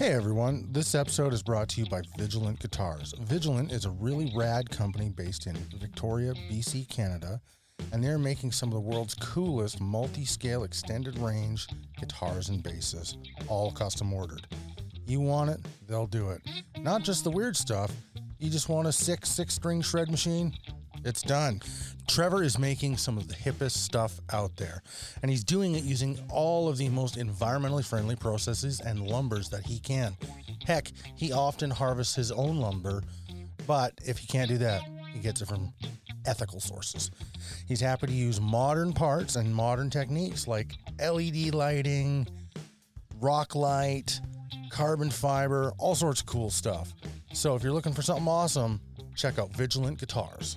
Hey everyone, this episode is brought to you by Vigilant Guitars. Vigilant is a really rad company based in Victoria, BC, Canada, and they're making some of the world's coolest multi scale extended range guitars and basses, all custom ordered. You want it, they'll do it. Not just the weird stuff, you just want a six six string shred machine? It's done. Trevor is making some of the hippest stuff out there, and he's doing it using all of the most environmentally friendly processes and lumbers that he can. Heck, he often harvests his own lumber, but if he can't do that, he gets it from ethical sources. He's happy to use modern parts and modern techniques like LED lighting, rock light, carbon fiber, all sorts of cool stuff. So if you're looking for something awesome, check out Vigilant Guitars.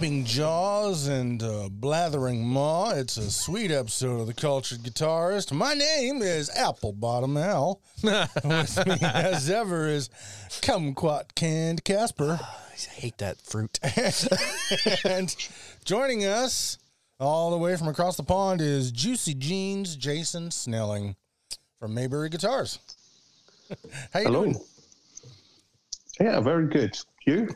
Gaping jaws and uh, blathering maw. It's a sweet episode of The Cultured Guitarist. My name is Applebottom Al. With me, as ever, is Kumquat Canned Casper. I hate that fruit. and joining us all the way from across the pond is Juicy Jeans Jason Snelling from Maybury Guitars. How you Hello. doing? Yeah, very good. You?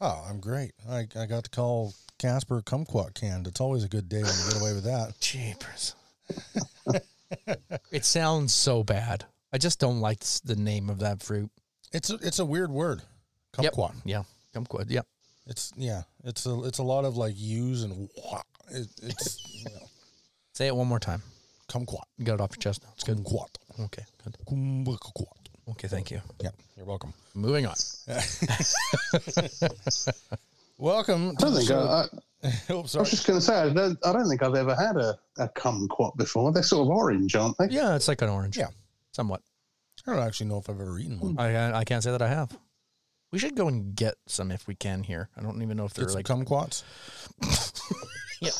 Oh, I'm great. I, I got to call Casper Kumquat canned. It's always a good day when you get away with that. Jeepers. it sounds so bad. I just don't like the name of that fruit. It's a, it's a weird word. Yep. Kumquat. Yeah. Kumquat. Yep. It's yeah. It's a it's a lot of like use and wah. It, it's you know, Say it one more time. kumquat. You got it off your chest now. It's good. Kumquat. Okay. Good. Kumquat. Okay. Thank you. Yeah, you're welcome. Moving on. Welcome. I To don't the think. I, I, oh, I was just going to say, I don't, I don't think I've ever had a, a kumquat before. They're sort of orange, aren't they? Yeah, it's like an orange. Yeah. Somewhat. I don't actually know if I've ever eaten one. I uh, I can't say that I have. We should go and get some if we can here. I don't even know if they're Get like kumquats. yeah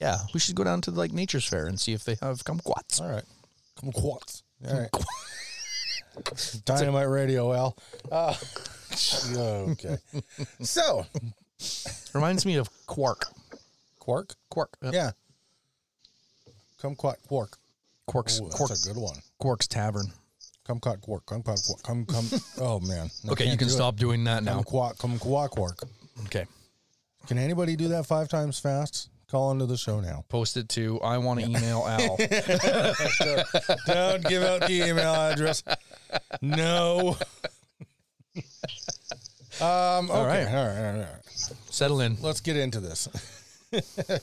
yeah. We should go down to like Nature's Fare and see if they have kumquats. All right. Kumquats. All right. Dynamite Radio, Al. Uh, okay. So, Reminds me of quark. quark. Quark. Yep. Yeah. Kumquat quark. Quark's Oh, Quark, that's a good one. Quark's Tavern. Kumquat quark. Kumquat quark. Cum cum. Oh man. Okay, you can do it. stop doing that now. Kumquat kumquat quark. Okay. Can anybody do that five times fast? Call into the show now. Post it to I want to email Al. Don't give out the email address. No. Um, okay. All right. All right. All right. Settle in. Let's get into this.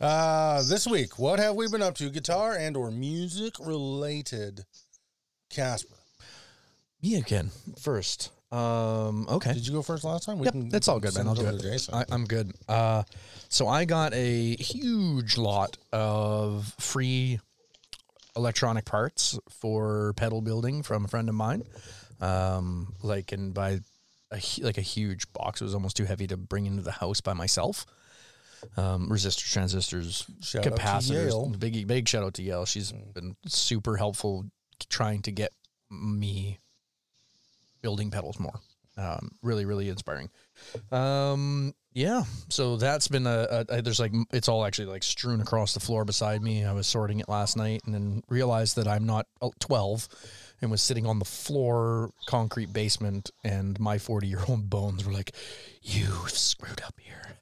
uh, this week, what have we been up to? Guitar and or music related? Casper, Me again. First. Um, okay. did you go first last time? We Yep, that's all good, man. I'll do it. Jason. I, I'm good. Uh, so I got a huge lot of free electronic parts for pedal building from a friend of mine. Um, like and by a like a huge box. It was almost too heavy to bring into the house by myself. Um, resistors, transistors, Shout out to capacitors. Big big shout out to Yale. She's been super helpful trying to get me building pedals more. Um, really, really inspiring. Um, yeah. So that's been a, a, there's like it's all actually like strewn across the floor beside me. I was sorting it last night and then realized that I'm not uh, 12 and was sitting on the floor concrete basement and my 40 year old bones were like, "You've screwed up here."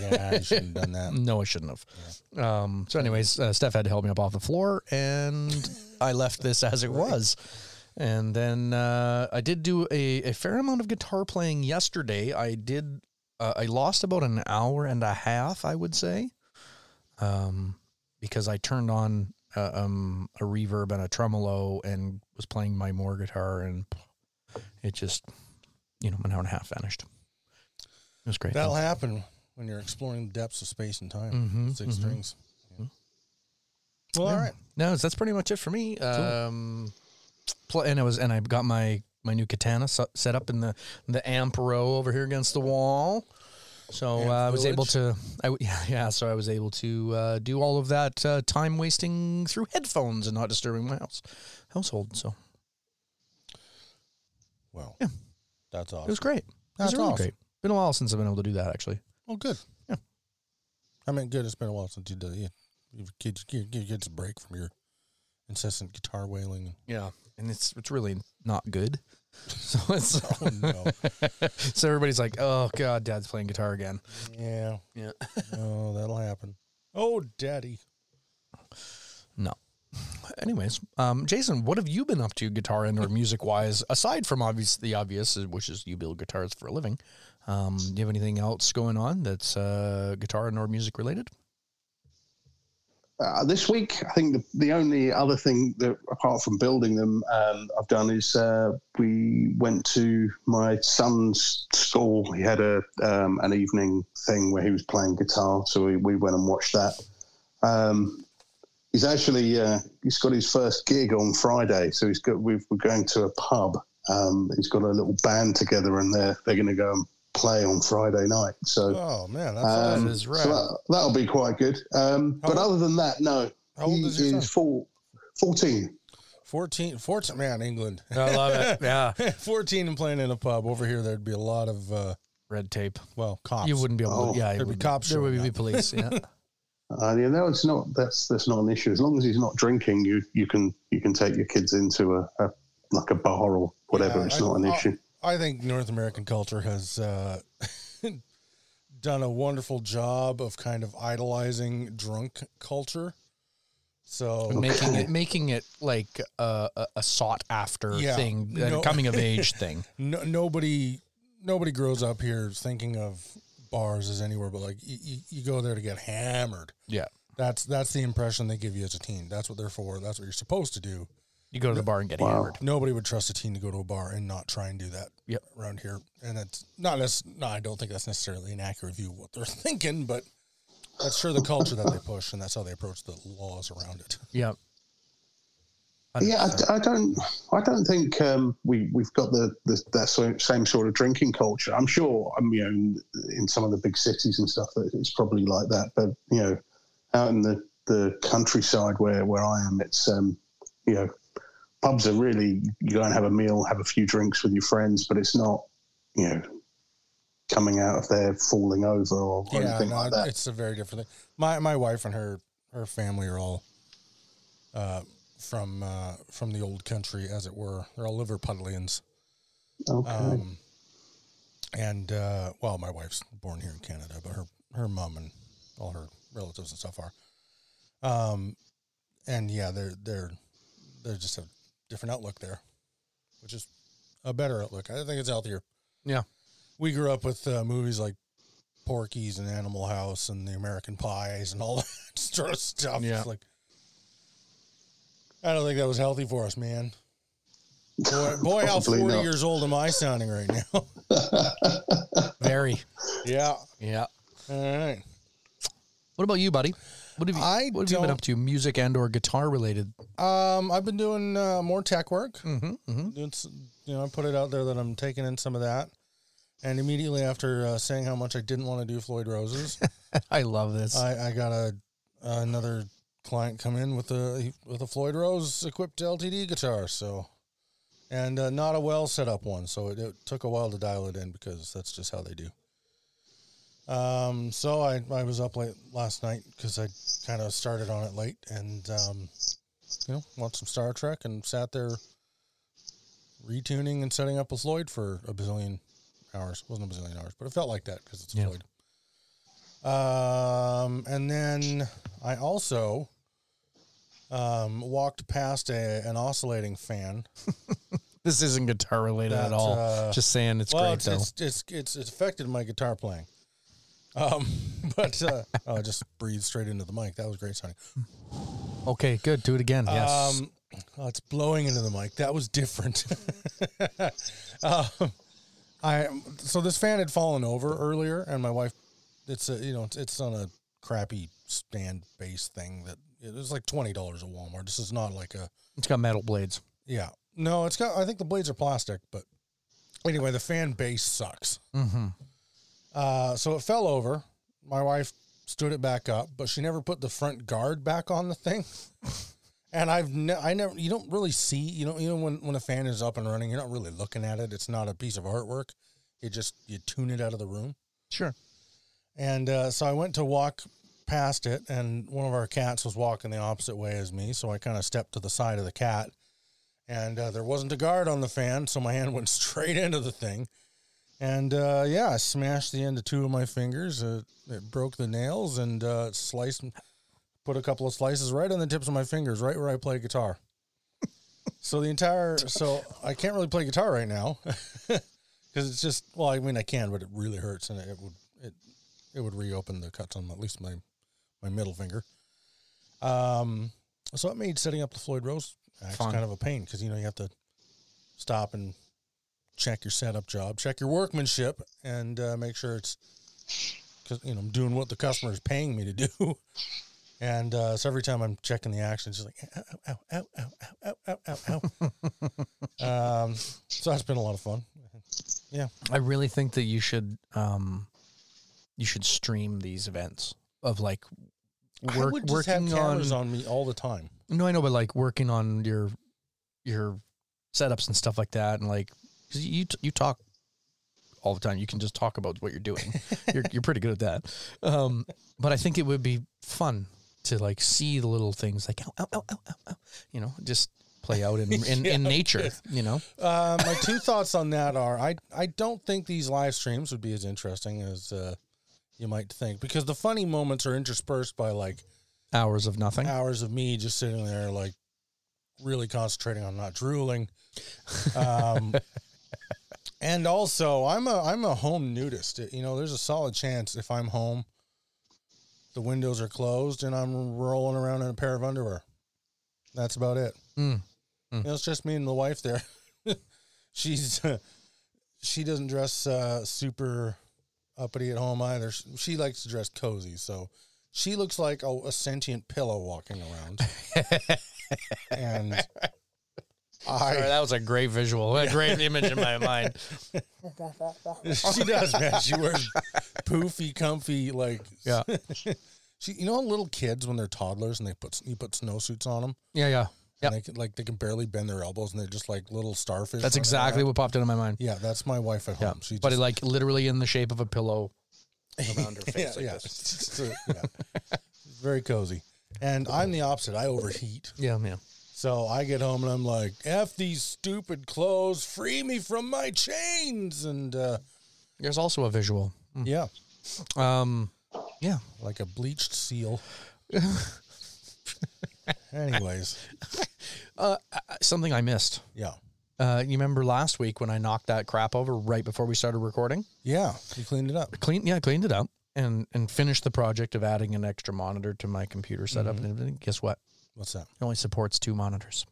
yeah, I shouldn't have done that. No, I shouldn't have. Um, so, anyways, uh, Steph had to help me up off the floor, and I left this as it was. And then uh, I did do a, a fair amount of guitar playing yesterday. I did. Uh, I lost about an hour and a half, I would say, um, because I turned on uh, um, a reverb and a tremolo and was playing my Moore guitar, and it just, you know, an hour and a half vanished. It was great. That'll happen when you're exploring the depths of space and time. Mhm, 6 mhm. strings. Yeah. Well, all Yeah. right. No, that's pretty much it for me. Um, pl- and I was and I got my my new katana set up in the the amp row over here against the wall. So uh, I was able to, I yeah, yeah. So I was able to uh, do all of that uh, time wasting through headphones and not disturbing my house household. So Well, Yeah. that's awesome. it was great. It was That's really awesome. great. Been a while since I've been able to do that actually. Oh, good. Yeah. I mean, good. It's been a while since you did it. Give kids, give, give kids a break from your incessant guitar wailing. Yeah, and it's it's really not good. So it's Oh no. so everybody's like, "Oh God, Dad's playing guitar again." yeah. Yeah. Oh, that'll happen. Oh, daddy. No. Anyways, um, Jason, what have you been up to, guitar and or music wise, aside from obvious the obvious, which is you build guitars for a living? Um, do you have anything else going on that's uh, guitar and or music related? Uh, this week, I think the, the only other thing that, apart from building them, um, I've done is uh, we went to my son's school. He had a um, an evening thing where he was playing guitar, so we, we went and watched that. Um, he's actually uh, he's got his first gig on Friday, so he's got we've, we're going to a pub. Um, he's got a little band together, and they're they're going to go and play on Friday night. So. Oh man, that's Um, awesome. That is. So that, that'll be quite good. Um, but old- other than that, no. How old he is your son? four, 14. 14, 14 man, England. I love it. Yeah, 14 and playing in a pub. Over here, there'd be a lot of, uh, red tape. well, cops. You wouldn't be able Oh, to. Yeah, there'd it be cops There would be police. Yeah. Uh, yeah, no, it's not. That's that's not an issue. As long as he's not drinking, you you can you can take your kids into a, a like a bar or whatever. Yeah, it's I- not an I- issue. I think North American culture has uh, done a wonderful job of kind of idolizing drunk culture. So making it making it like a, a, a sought after Yeah. thing, No. a coming of age thing. no, nobody nobody grows up here thinking of bars as anywhere but like you, you, you go there to get hammered. Yeah, That's that's the impression they give you as a teen. That's what they're for. That's what you're supposed to do. You go to the bar and get Wow. hammered. Nobody would trust a teen to go to a bar and not try and do that. Yep. Around here, and it's not as no, I don't think that's necessarily an accurate view of what they're thinking, but that's sure the culture that they push, and that's how they approach the laws around it. Yeah. Yeah, I, I don't. I don't think um, we we've got the, the that same sort of drinking culture. I'm sure. I'm you know in, in some of the big cities and stuff that it's probably like that. But you know, out in the, the countryside where where I am, it's um, you know, pubs are really you go and have a meal, have a few drinks with your friends, but it's not you know coming out of there falling over or, or yeah, anything no, like that. it's a very different thing. My my wife and her her family are all uh, from uh, from the old country, as it were. They're all Liverpudlians. Okay. Um, and uh, well, my wife's born here in Canada, but her her mom and all her relatives and stuff are. Um, and yeah, they're they're they're just a different outlook there, which is a better outlook. I think it's healthier. Yeah. we grew up with uh, movies like Porky's and Animal House and the American Pies and all that sort of stuff. Yeah. It's like I don't think that was healthy for us, man. Boy, boy how 40 not. years old am I sounding right now? Very. yeah. Yeah. All right. What about you, buddy? What have you, I what have you been up to, music and or guitar related? Um, I've been doing uh, more tech work. Mm-hmm, mm-hmm. You know, I put it out there that I'm taking in some of that. And immediately after uh, saying how much I didn't want to do Floyd Roses, I love this. I, I got a another client come in with a with a Floyd Rose equipped LTD guitar. So, and uh, not a well set up one. So it, it took a while to dial it in because that's just how they do. Um, so I, I was up late last night because I kind of started on it late and um, you know watched some Star Trek and sat there retuning and setting up a Floyd for a bazillion hours. It wasn't a bazillion hours, but it felt like that because it's Yeah. Floyd. Um, and then I also um, walked past a, an oscillating fan. this isn't guitar related at all. uh, Just saying, it's well, great it's, though. it's, it's it's it's affected my guitar playing. Um, but uh, oh, I just breathed straight into the mic. That was great sounding. okay, good. Do it again. Yes. Um, oh, it's blowing into the mic. That was different. um, I so this fan had fallen over earlier, and my wife, it's a you know it's, it's on a crappy stand base thing that it was like twenty dollars at Walmart. This is not like a it's got metal blades. yeah. No, it's got. I think the blades are plastic, but anyway, the fan base sucks. Mm-hmm. Uh, so it fell over. My wife stood it back up, but she never put the front guard back on the thing. and I've ne- I never. You don't really see. You know. You know when when a fan is up and running, you're not really looking at it. It's not a piece of artwork. You just you tune it out of the room. Sure. And uh, so I went to walk past it, and one of our cats was walking the opposite way as me. So I kind of stepped to the side of the cat, and uh, there wasn't a guard on the fan, so my hand went straight into the thing. And uh, yeah, I smashed the end of two of my fingers. Uh, it broke the nails and uh, sliced, put a couple of slices right on the tips of my fingers, right where I play guitar. so the entire, so I can't really play guitar right now because it's just, well, I mean, I can, but it really hurts and it would, it, it would reopen the cuts on at least my, my middle finger. Um, so it made setting up the Floyd Rose kind of a pain because you know you have to stop and check your setup job, check your workmanship, and uh, make sure it's because you know I'm doing what the customer is paying me to do. And uh, so every time I'm checking the action, it's just like ow, ow, ow, ow, ow, ow, ow, ow. um, so that's been a lot of fun. Yeah, I really think that you should um you should stream these events of like work, would just have working on, on me all the time. No, I know, but like working on your your setups and stuff like that, and like 'cause you t- you talk all the time. You can just talk about what you're doing. you're you're pretty good at that. Um, but I think it would be fun to like see the little things like ow, ow, ow, ow, ow, ow, you know, just play out in in, in Yeah. nature. You know, Uh, my two thoughts on that are I I don't think these live streams would be as interesting as uh, you might think because the funny moments are interspersed by like hours of nothing. hours of me just sitting there like really concentrating on not drooling. Um, and also I'm a I'm a home nudist. You know, there's a solid chance if I'm home, the windows are closed and I'm rolling around in a pair of underwear. That's about it. Mm. You know, it's just me and the wife there. She's she doesn't dress uh, super uppity at home either. She likes to dress cozy, so she looks like a, a sentient pillow walking around. and Sorry, that was a great visual, a great image in my mind. she does, man. She wears poofy, comfy, like Yeah, she. You know, little kids when they're toddlers and they put you put snowsuits on them, yeah, yeah. Yep. and they can, like they can barely bend their elbows and they're just like little starfish. That's exactly around. what popped into my mind. Yeah, that's my wife at Yeah, home. She but just, like literally in the shape of a pillow around her face. yeah, like yeah. this. Yeah. Very cozy. And I'm the opposite. I overheat. Yeah, yeah. So I get home and I'm like, F these stupid clothes, free me from my chains. And uh, There's also a visual. Mm. yeah, Um, yeah. like a bleached seal. Anyways, Uh, something I missed. yeah. Uh, you remember last week when I knocked that crap over right before we started recording? Yeah, you cleaned it up. Clean, yeah, cleaned it up and and finished the project of adding an extra monitor to my computer setup. And guess what? What's that? It only supports two monitors.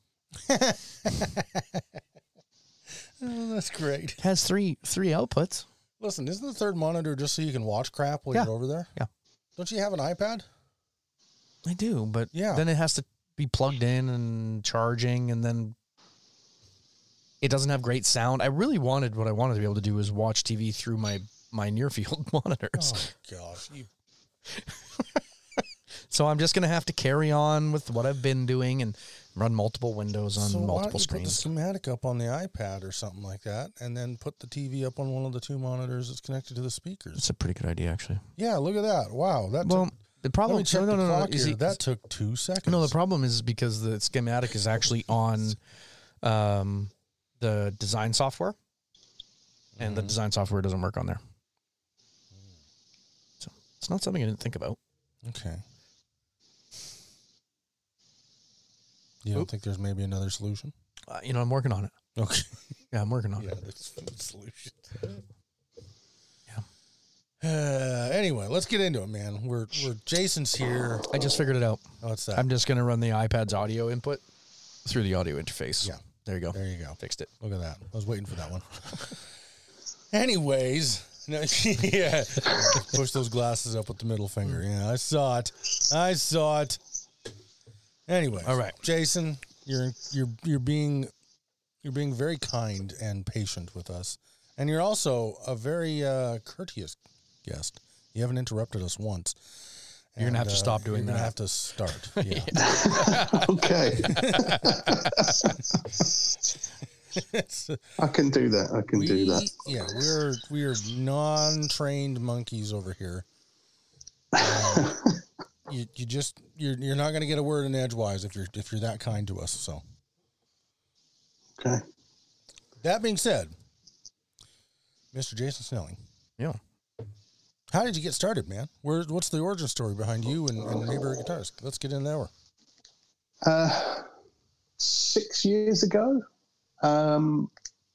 Oh, that's great. It has three three outputs. Listen, isn't the third monitor just so you can watch crap while Yeah. you're over there? Yeah. Don't you have an iPad? I do, but Yeah. then it has to be plugged in and charging, and then it doesn't have great sound. I really wanted what I wanted to be able to do is watch TV through my my near field monitors. Oh gosh, you So I'm just gonna have to carry on with what I've been doing and run multiple windows on So why don't multiple you Put the schematic up on the iPad or something like that, and then put the TV up on one of the two monitors that's connected to the speakers. It's a pretty good idea, actually. Yeah, look at that! Wow, that Well, took, the let problem. me check no, no, the no, no. clock is here. he- that took two seconds. no, the problem is because the schematic is actually on um, the design software, and the Mhm. design software doesn't work on there. So it's not something I didn't think about. Okay. You don't Oop. think there's maybe another solution? Uh, you know, I'm working on it. Okay. Yeah, I'm working on Yeah, it. that's the solution. Uh, anyway, let's get into it, man. We're we're Jason's here. I just figured it out. Oh, what's that? I'm just gonna run the iPad's audio input through the audio interface. Yeah. There you go. there you go. Fixed it. Look at that. I was waiting for that one. Anyways, no, yeah, push those glasses up with the middle finger. Yeah, I saw it. I saw it. Anyway, All right. Jason, you're you're you're being You're being very kind and patient with us, and you're also a very uh, courteous guest. You haven't interrupted us once. You're gonna have to And, stop doing you're gonna. Have to start. Yeah. okay, I can do that. I can we, do that. Yeah, we're we're non-trained monkeys over here. Um, you, you just you're you're not going to get a word in edgewise if you're if you're that kind to us. So Okay. that being said, Mr. Jason Snelling, Yeah. how did you get started, man? Where what's the origin story behind you and, and Maybury Guitars? Let's get in there. Uh, six years ago. Um,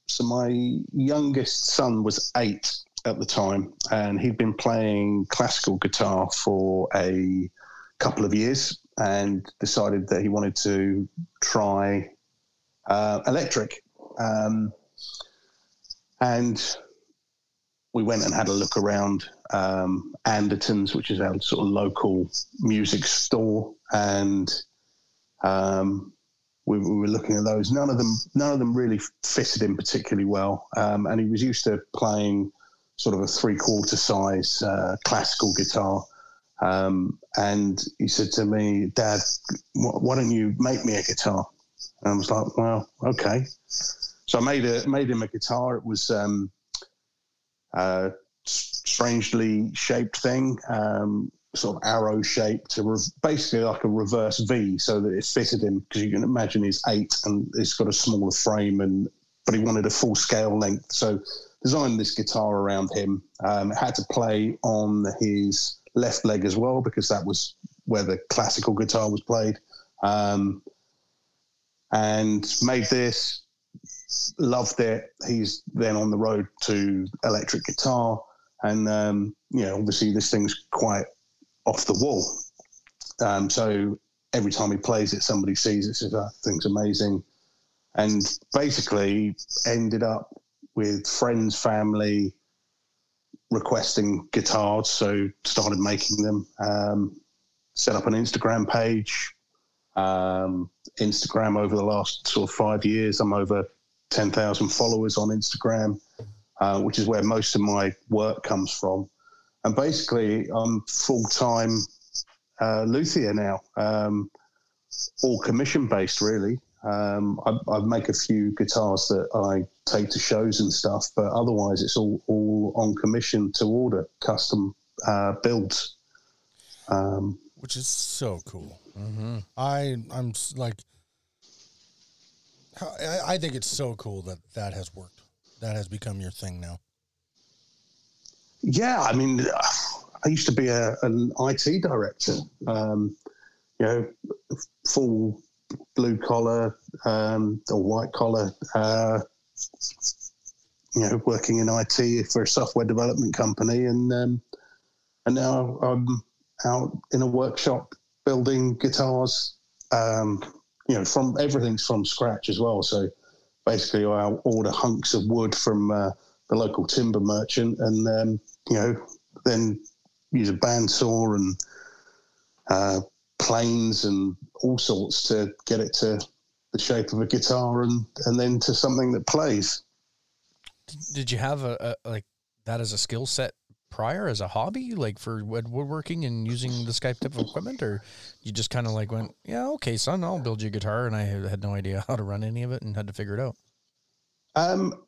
so my youngest son was eight at the time, and he'd been playing classical guitar for a couple of years, and decided that he wanted to try uh, electric. Um, and we went and had a look around um, Anderton's, which is our sort of local music store, and um, we, we were looking at those. None of them, none of them really fitted him particularly well. Um, and he was used to playing sort of a three-quarter size uh, classical guitar. Um, and he said to me, "Dad, why don't you make me a guitar?" And I was like, "Well, okay." So I made a made him a guitar. It was um, a strangely shaped thing. Um, sort of arrow shaped re- basically like a reverse V so that it fitted him because you can imagine he's eight and it's got a smaller frame and but he wanted a full scale length so designed this guitar around him um, had to play on his left leg as well because that was where the classical guitar was played. Um, and made this loved it. He's then on the road to electric guitar. And um, you know obviously this thing's quite off the wall. Um, so every time he plays it, somebody sees it, says, "That thing's amazing," and basically ended up with friends, family requesting guitars. So started making them. Um, set up an Instagram page. Um, Instagram over the last sort of five years, I'm over ten thousand followers on Instagram, uh, which is where most of my work comes from and basically I'm full time uh, luthier now, um, all commission based really. Um, I, I make a few guitars that I take to shows and stuff, but otherwise it's all all on commission to order, custom uh, builds. Um, which is so cool. Mm-hmm. I I'm like, I, I think it's so cool that that has worked. That has become your thing now. Yeah, I mean, I used to be a, an IT director. Um, you know, full blue collar um, or white collar. Uh, you know, working in IT for a software development company, and um, and now I'm out in a workshop building guitars. Um, you know, from everything's from scratch as well. So basically, I order hunks of wood from uh, the local timber merchant, and um, you know, then use a bandsaw and uh, planes and all sorts to get it to the shape of a guitar and, and then to something that plays. Did you have a, a like that as a skill set prior as a hobby, like for wood- woodworking and using this type of equipment, or you just kind of like went, yeah, okay, son, I'll build you a guitar, and I had no idea how to run any of it and had to figure it out. Um,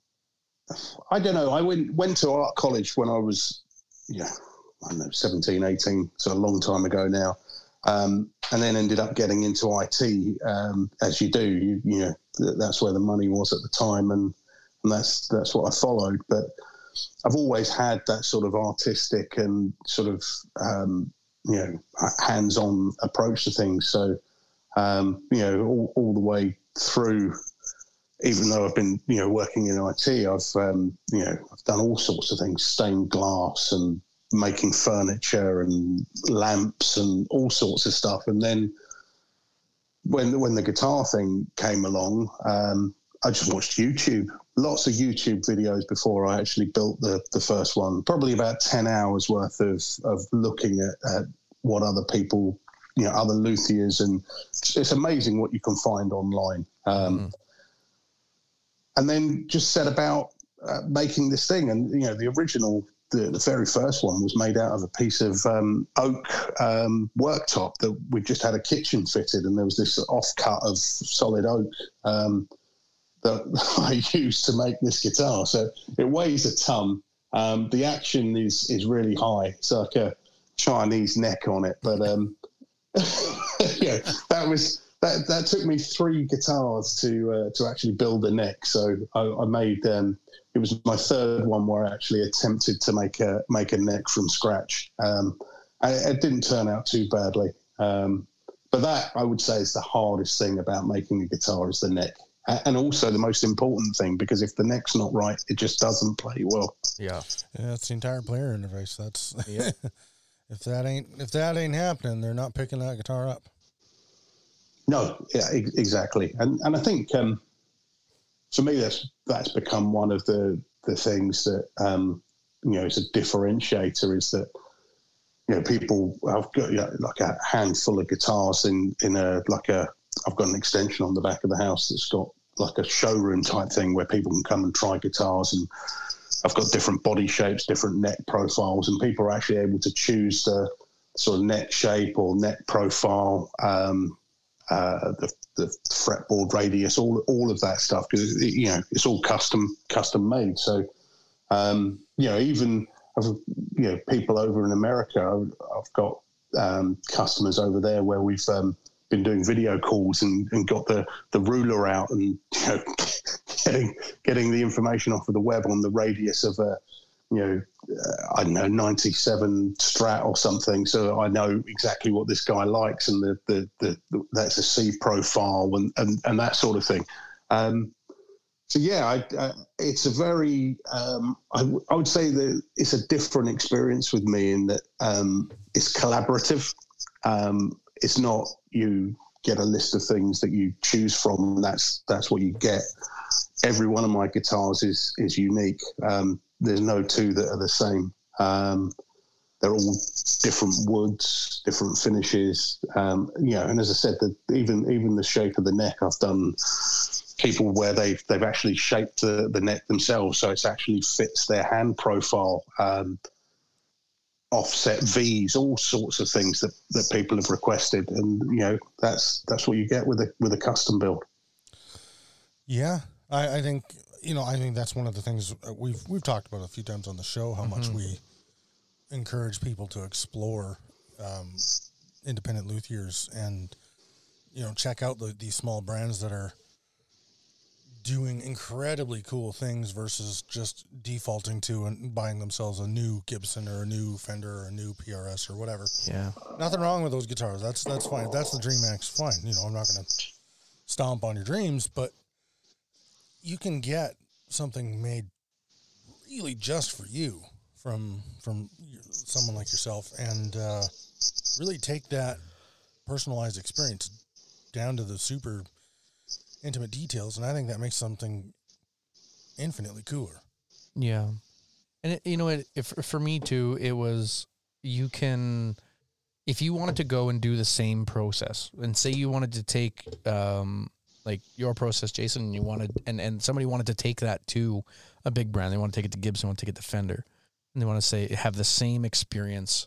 I don't know. I went went to art college when I was, yeah, I don't know, 17, 18, so a long time ago now. Um, and then ended up getting into IT, um, as you do. You, you know, th- that's where the money was at the time, and, and that's that's what I followed. But I've always had that sort of artistic and sort of um, you know hands-on approach to things. So um, you know, all, all the way through even though I've been, you know, working in IT, I've, um, you know, I've done all sorts of things, stained glass and making furniture and lamps and all sorts of stuff. And then when when the guitar thing came along, um, I just watched YouTube, lots of YouTube videos before I actually built the the first one. Probably about ten hours worth of of looking at, at what other people, you know, other luthiers, and it's amazing what you can find online. Um, and then just set about uh, making this thing. And you know, the original, the, the very first one was made out of a piece of um, oak um, worktop that we just had a kitchen fitted, and there was this offcut of solid oak. Um, that I used to make this guitar, so it weighs a ton. Um, the action is is really high. It's like a Chinese neck on it, but um, yeah, that was that. That took me three guitars to uh, to actually build the neck. So I, I made um, it was my third one where I actually attempted to make a make a neck from scratch. Um, and it didn't turn out too badly. Um, but that I would say is the hardest thing about making a guitar is the neck and also the most important thing because if the neck's not right, it just doesn't play well. Yeah, yeah, that's the entire player interface. That's yeah. if that ain't if that ain't happening, they're not picking that guitar up. No, yeah, ex- exactly, and and I think um, for me that's that's become one of the the things that um, you know is a differentiator is that you know people have got you know, like a handful of guitars in in a like a I've got an extension on the back of the house that's got like a showroom type thing where people can come and try guitars and I've got different body shapes, different neck profiles, and people are actually able to choose the sort of neck shape or neck profile, um, uh, the, the fretboard radius, all all of that stuff because you know it's all custom custom made. So um, you know even you know people over in America, I've got um, customers over there where we've um, been doing video calls and, and got the, the ruler out and you know, getting getting the information off of the web on the radius of a you know uh, I don't know 97 strat or something so I know exactly what this guy likes and the the, the, the that's a C profile and, and and that sort of thing um, so yeah I, uh, it's a very um, I, would say that it's a different experience with me in that um, it's collaborative um, it's not you get a list of things that you choose from, and that's that's what you get. Every one of my guitars is is unique. Um, there's no two that are the same. Um, they're all different woods, different finishes. Um, you know, and as I said, the, even even the shape of the neck, I've done people where they've they've actually shaped the, the neck themselves, so it actually fits their hand profile. Um, offset V's, all sorts of things that, that people have requested, and you know that's that's what you get with a with a custom build. Yeah, I, I think you know I think that's one of the things we've we've talked about a few times on the show how mm-hmm. much we encourage people to explore um, independent luthiers and you know check out the, these small brands that are doing incredibly cool things versus just defaulting to and buying themselves a new Gibson or a new Fender or a new PRS or whatever. Yeah. Nothing wrong with those guitars. That's that's fine. If that's the Dream Max, fine. You know, I'm not going to stomp on your dreams, but you can get something made really just for you from from someone like yourself and uh, really take that personalized experience down to the super intimate details, and I think that makes something infinitely cooler. Yeah, and it, you know, if for me too, it was you can if you wanted to go and do the same process, and say you wanted to take um, like your process, Jason, and you wanted and and somebody wanted to take that to a big brand, they want to take it to Gibson, want to take it to Fender, and they want to say have the same experience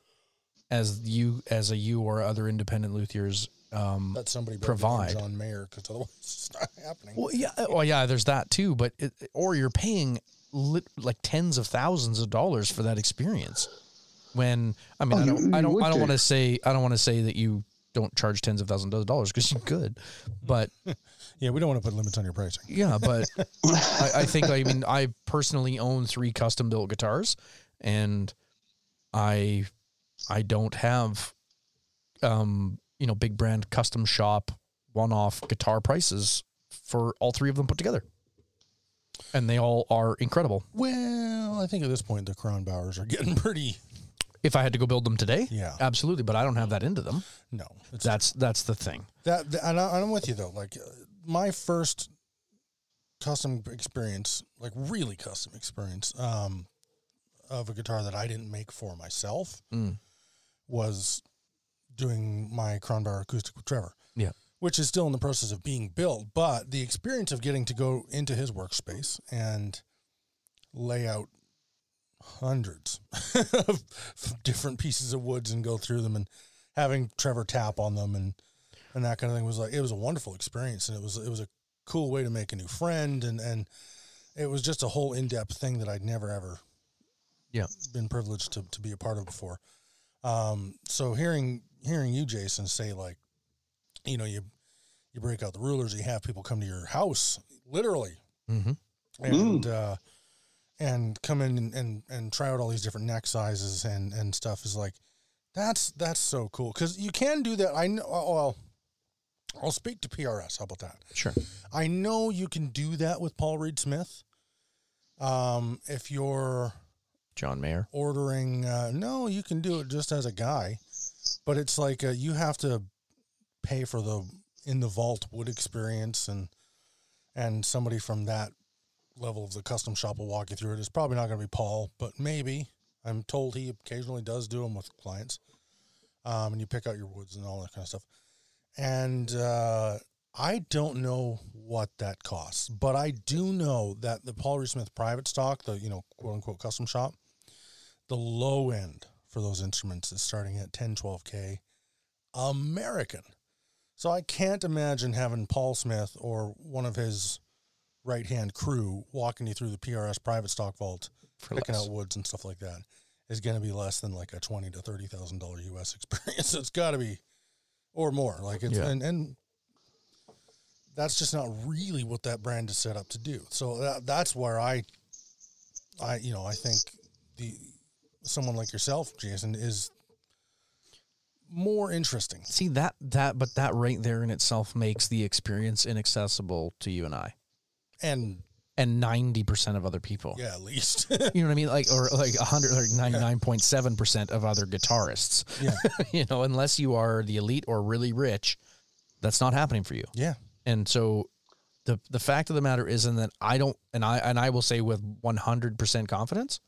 as you as a you or other independent luthiers um, Let somebody provide John Mayer because otherwise it's not happening. Well, yeah, well, yeah. There's that too, but it, or you're paying lit, like tens of thousands of dollars for that experience. When I mean, oh, I don't, you, I don't, I don't want to say, I don't want to say that you don't charge tens of thousands of dollars because you could, but yeah, we don't want to put limits on your pricing. Yeah, but I, I think I mean I personally own three custom built guitars, and I I don't have um you know, big brand custom shop one off guitar prices for all three of them put together. And they all are incredible. Well, I think at this point the Kronbauers are getting pretty if I had to go build them today, yeah, absolutely. But I don't have that into them. No, that's that's the thing. That, that and I'm with you though. Like my first custom experience, like really custom experience, um, of a guitar that I didn't make for myself, mm. was doing my Kronbauer acoustic with Trevor. Yeah. which is still in the process of being built. But the experience of getting to go into his workspace and lay out hundreds of different pieces of woods and go through them and having Trevor tap on them and and that kind of thing was like it was a wonderful experience and it was it was a cool way to make a new friend and and it was just a whole in-depth thing that I'd never ever Yeah. been privileged to, to be a part of before. Um, so hearing hearing you, Jason, say like, you know, you you break out the rulers, you have people come to your house, literally, Mm-hmm. and uh, and come in and, and and try out all these different neck sizes and and stuff is like, that's that's so cool because you can do that. I know. Well, I'll speak to PRS. How about that? Sure. I know you can do that with Paul Reed Smith. Um, if you're John Mayer. ordering, uh, no, you can do it just as a guy, but it's like uh, you have to pay for the in the vault wood experience, and and somebody from that level of the custom shop will walk you through it. It's probably not going to be Paul, but maybe. I'm told he occasionally does do them with clients, um, and you pick out your woods and all that kind of stuff. And uh, I don't know what that costs, but I do know that the Paul Reed Smith private stock, the you know quote unquote custom shop, the low end for those instruments is starting at 10, 12k American. So I can't imagine having Paul Smith or one of his right hand crew walking you through the PRS private stock vault, For picking less. out woods and stuff like that, is going to be less than like a twenty to thirty thousand dollar US experience. it's got to be, or more. Like it's Yeah. and and that's just not really what that brand is set up to do. So that, that's where I, I you know I think the someone like yourself, Jason, is more interesting. See that that but that right there in itself makes the experience inaccessible to you and I. And And ninety percent of other people. yeah, at least You know what I mean? Like or like hundred like ninety nine point seven percent of other guitarists. yeah, you know, unless you are the elite or really rich, that's not happening for you. yeah, And so the the fact of the matter isn't that I don't and I and I will say with 100% confidence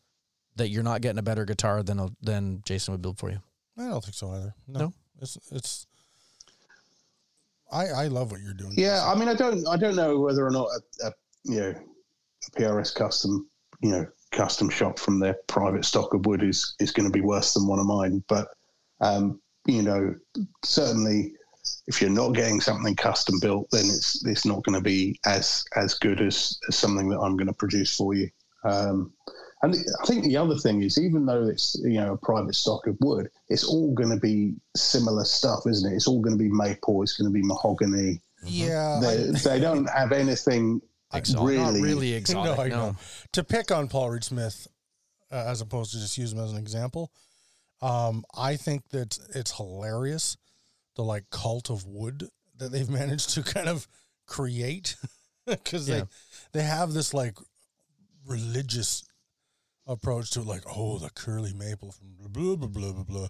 that you're not getting a better guitar than a, than Jason would build for you. I don't think so either. No, No? it's it's. I I love what you're doing. Yeah, Jason. I mean, I don't, I don't know whether or not a, a you know, a PRS custom, you know, custom shop from their private stock of wood is is going to be worse than one of mine. But um, you know, certainly, if you're not getting something custom built, then it's it's not going to be as as good as, as something that I'm going to produce for you. Um, and I think the other thing is, even though it's you know a private stock of wood, it's all going to be similar stuff, isn't it? It's all going to be maple. It's going to be mahogany. yeah. They, they don't have anything Exotic. really. Not really no. I no. know. To pick on Paul Reed Smith, uh, as opposed to just use him as an example, um, I think that it's hilarious the like cult of wood that they've managed to kind of create because Yeah. they they have this like religious approach to it, like oh the curly maple from blah blah blah blah blah.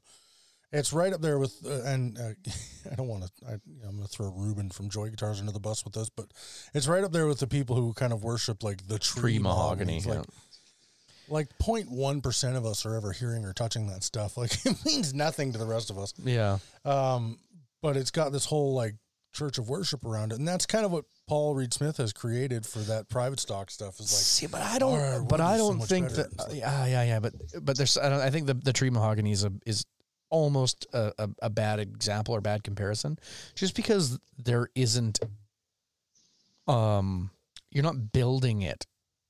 It's right up there with, uh, and uh, I don't want to. I, you know, I'm going to throw Ruben from Joy Guitars under the bus with this, but it's right up there with the people who kind of worship like the tree, Tree mahogany. mahogany. yeah. Like, like 0.1 percent of us are ever hearing or touching that stuff. Like it means nothing to the rest of us. yeah. Um, but it's got this whole like church of worship around it, and that's kind of what Paul Reed Smith has created for that private stock stuff. Is like See, but I don't. but I don't much think that. Like- yeah, yeah, yeah. But but there's. I, don't, I think the the tree mahogany is a is almost a, a, a bad example or bad comparison, just because there isn't. Um, you're not building it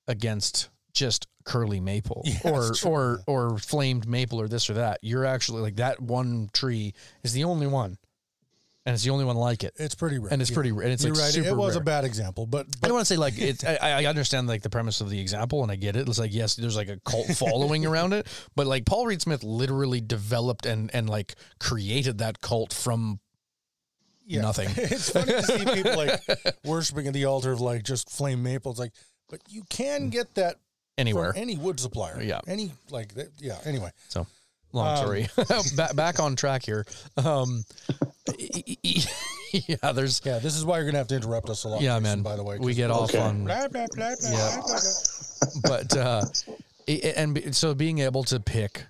against just curly maple Yeah, or or or flamed maple or this or that. You're actually like that one tree is the only one, and it's the only one like it, it's pretty rare, and it's Yeah. pretty. And it's You're like right. super It was rare. a bad example, but, I don't want to say like it's. I, I understand like the premise of the example, and I get it. It's like yes, there's like a cult following around it, but like Paul Reed Smith literally developed and and like created that cult from yeah. nothing. it's funny to see people like worshiping at the altar of like just flame maple. It's like, but you can get that anywhere. from any wood supplier. Yeah. any like. Yeah. Anyway, So long Um, story. back back on track here. Um, yeah, there's yeah. This is why you're gonna have to interrupt us a lot. yeah, Jason, man. By the way, we get off Okay. on Blah, blah, blah, Yeah. but uh, and so being able to pick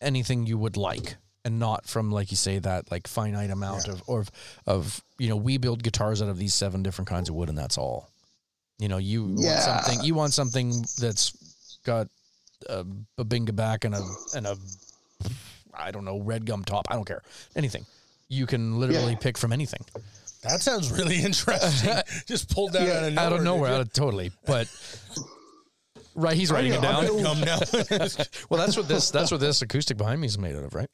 anything you would like and not from like you say that like finite amount Yeah. of or of, of you know we build guitars out of these seven different kinds of wood and that's all. You know, you want Yeah. something you want something that's got a, a binga back and a and a I don't know red gum top. I don't care anything. You can literally Yeah. pick from anything. That sounds really interesting. Just pulled that Yeah, out of nowhere. out of nowhere, did out of totally. But right, he's writing it down. I'm gonna come now. Well, that's what this that's what this acoustic behind me is made out of, right?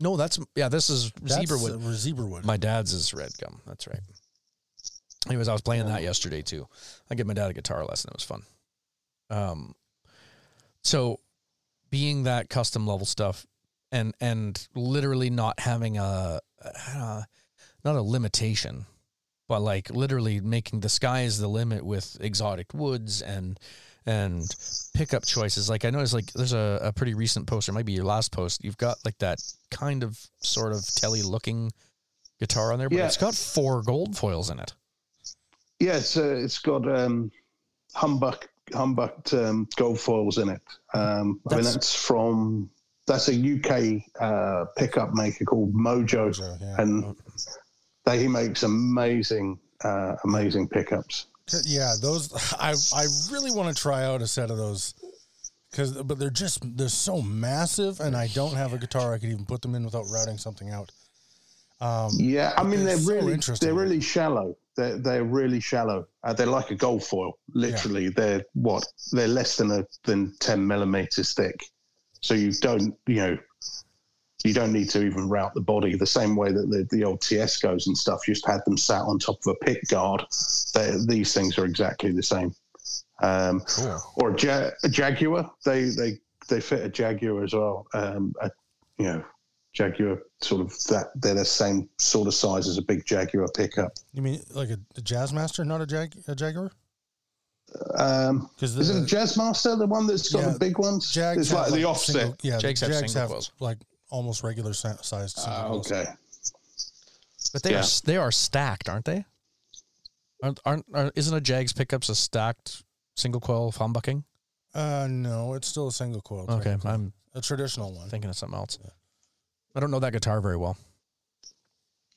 No, that's yeah. This is That's, zebra wood. zebra wood. My dad's is red gum. That's right. Anyways, I was playing that yesterday too. I gave my dad a guitar lesson. It was fun. Um, so being that custom level stuff and and literally not having a, a not a limitation, but like literally making the sky is the limit with exotic woods and and pickup choices. Like I noticed, like there's a, a pretty recent post, or might be your last post. You've got like that kind of sort of telly looking guitar on there, but Yeah. it's got four gold foils in it. Yeah, it's, uh, it's got um, humbuck humbucked um, gold foils in it. Um, I mean, that's from that's a UK uh, pickup maker called Mojo, So, yeah. and they, he makes amazing uh, amazing pickups. Yeah, those I I really want to try out a set of those because but they're just they're so massive and I don't have a guitar I could even put them in without routing something out. Um, Yeah, I mean They're they're, so really interesting. they're really shallow. They're they're really shallow. Uh, they're like a gold foil. Literally, they're what they're less than a than ten millimeters thick. So you don't you know you don't need to even route the body the same way that the, the old Teiscos and stuff. You just had them sat on top of a pick guard. They, these things are exactly the same. Um, cool. or a, ja- a Jaguar. They they they fit a Jaguar as well. Um, a, you know, Jaguar sort of that they're the same sort of size as a big Jaguar pickup. You mean like a, a Jazzmaster, not a Jag a Jaguar? Um, Because is it a Jazzmaster, the one that's got Yeah, the big ones? Jags it's have like the offset. Single, yeah, Jags have Jags have like almost regular si- sized single Ah, okay. But they Yeah. are they are stacked, aren't they? Aren't, aren't are, isn't a Jags pickups a stacked single coil humbucking? Uh, no, it's still a single coil. Okay. I'm a traditional one. thinking of something else. I don't know that guitar very well.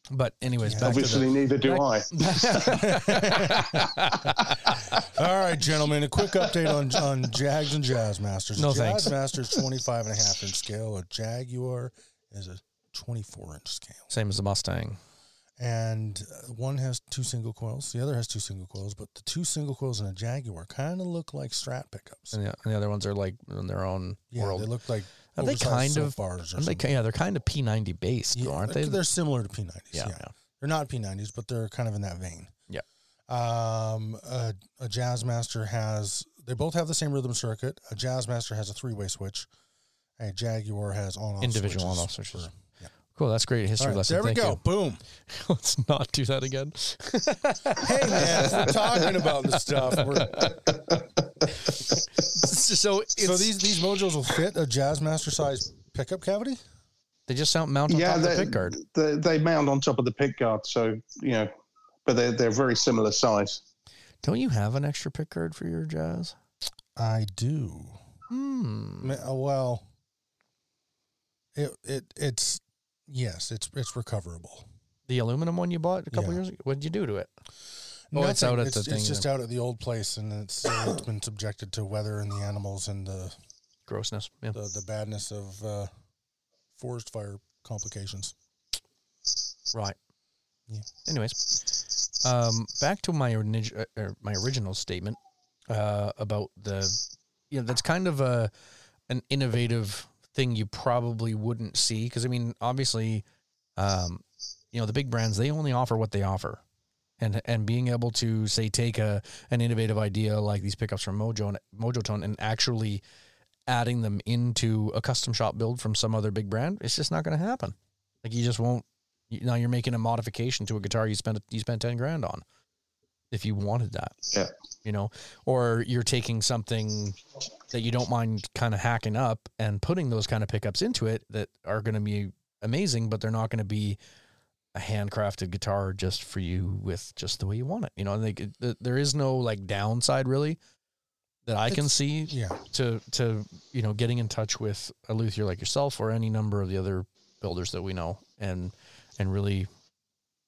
But anyways, back Obviously, neither do I. All right, gentlemen, a quick update on on Jags and Jazzmasters. No a thanks. Jazzmaster is 25 and a half inch scale. A Jaguar is a 24 inch scale. same as the Mustang. And uh, one has two single coils. The other has two single coils, but the two single coils in a Jaguar kind of look like Strat pickups. And the, and the other ones are like in their own Yeah, world. they look like Are they kind of- bars or they, yeah, they're kind of P90 based, Yeah, aren't they? They're similar to P90s. yeah, yeah. yeah. They're not P90s, but they're kind of in that vein. Yeah. Um, a, a Jazzmaster has, they both have the same rhythm circuit. A Jazzmaster has a three way switch. A Jaguar has on off Individual on-off switches. For- yeah. Cool. That's great history All right, lesson. there we Thank go. you. Boom. Let's not do that again. Hey, man, we're talking about this stuff. So it's, so these, these Mojos will fit a Jazzmaster size pickup cavity? they just sound mount on yeah, top of the they, pick guard. They, they mount on top of the pick guard, so you know, but they're they're very similar size. Don't you have an extra pick guard for your jazz? I do. Hmm. Uh, Well, it, it it's, yes, it's, it's recoverable. The aluminum one you bought a couple Yeah. years ago. What did you do to it? Oh, it's out at it's, the it's thing just then. out at the old place, and it's, uh, it's been subjected to weather and the animals and the Grossness. Yeah. the, the badness of uh, forest fire complications. Right. Yeah. Anyways, um, back to my orig- uh, uh, my original statement uh, about the, you know, that's kind of a an innovative thing you probably wouldn't see because I mean, obviously, um, you know, the big brands they only offer what they offer. And, and being able to say take a an innovative idea like these pickups from Mojo and Mojo Tone and actually adding them into a custom shop build from some other big brand, it's just not going to happen. Like you just won't. You, now you're making a modification to a guitar you spent you spent ten grand on, if you wanted that. Yeah. You know, or you're taking something that you don't mind kind of hacking up and putting those kind of pickups into it that are going to be amazing, but they're not going to be a handcrafted guitar just for you with just the way you want it. You know, like there is no like downside really that I can see Yeah. to to you know getting in touch with a luthier like yourself or any number of the other builders that we know, and and really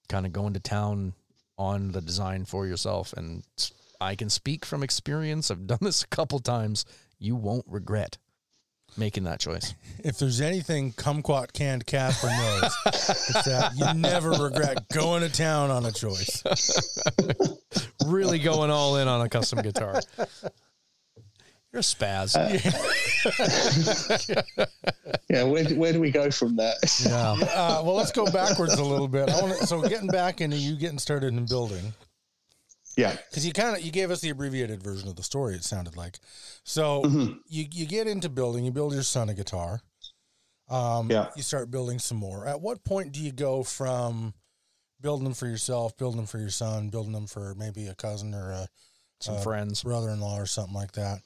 kind of going to town on the design for yourself. And I can speak from experience. I've done this a couple times. You won't regret making that choice. If there's anything Kumquat canned Casper knows, it's that you never regret going to town on a choice. really going all in on a custom guitar. You're a spaz. Uh, yeah, where, where do we go from that? yeah. Uh, well, let's go backwards a little bit. I want so getting back into you getting started in building Yeah. because you kind of you gave us the abbreviated version of the story. It sounded like so Mhm. you you get into building. You build your son a guitar. Um, Yeah. You start building some more. At what point do you go from building them for yourself, building them for your son, building them for maybe a cousin or a Some Uh, friends. brother-in-law or something like that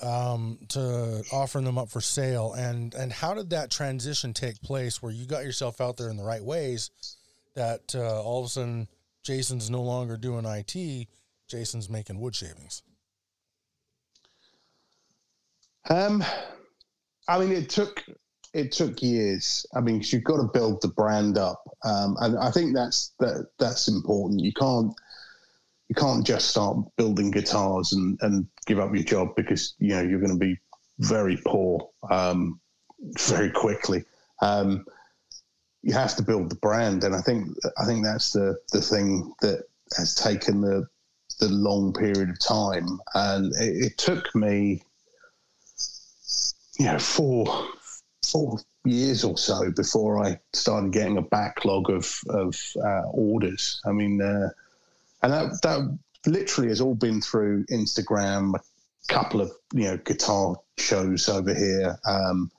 um, to offering them up for sale and and how did that transition take place where you got yourself out there in the right ways that uh, all of a sudden jason's no longer doing it jason's making wood shavings Um, I mean, it took it took years. I mean, 'cause you've got to build the brand up, um, and I think that's that that's important. You can't you can't just start building guitars and and give up your job because you know you're going to be very poor um, very quickly. Um, you have to build the brand, and I think I think that's the the thing that has taken the the long period of time, and it, it took me you know, four four years or so before I started getting a backlog of of uh, orders. I mean, uh, and that that literally has all been through Instagram, a couple of you know guitar shows over here, um,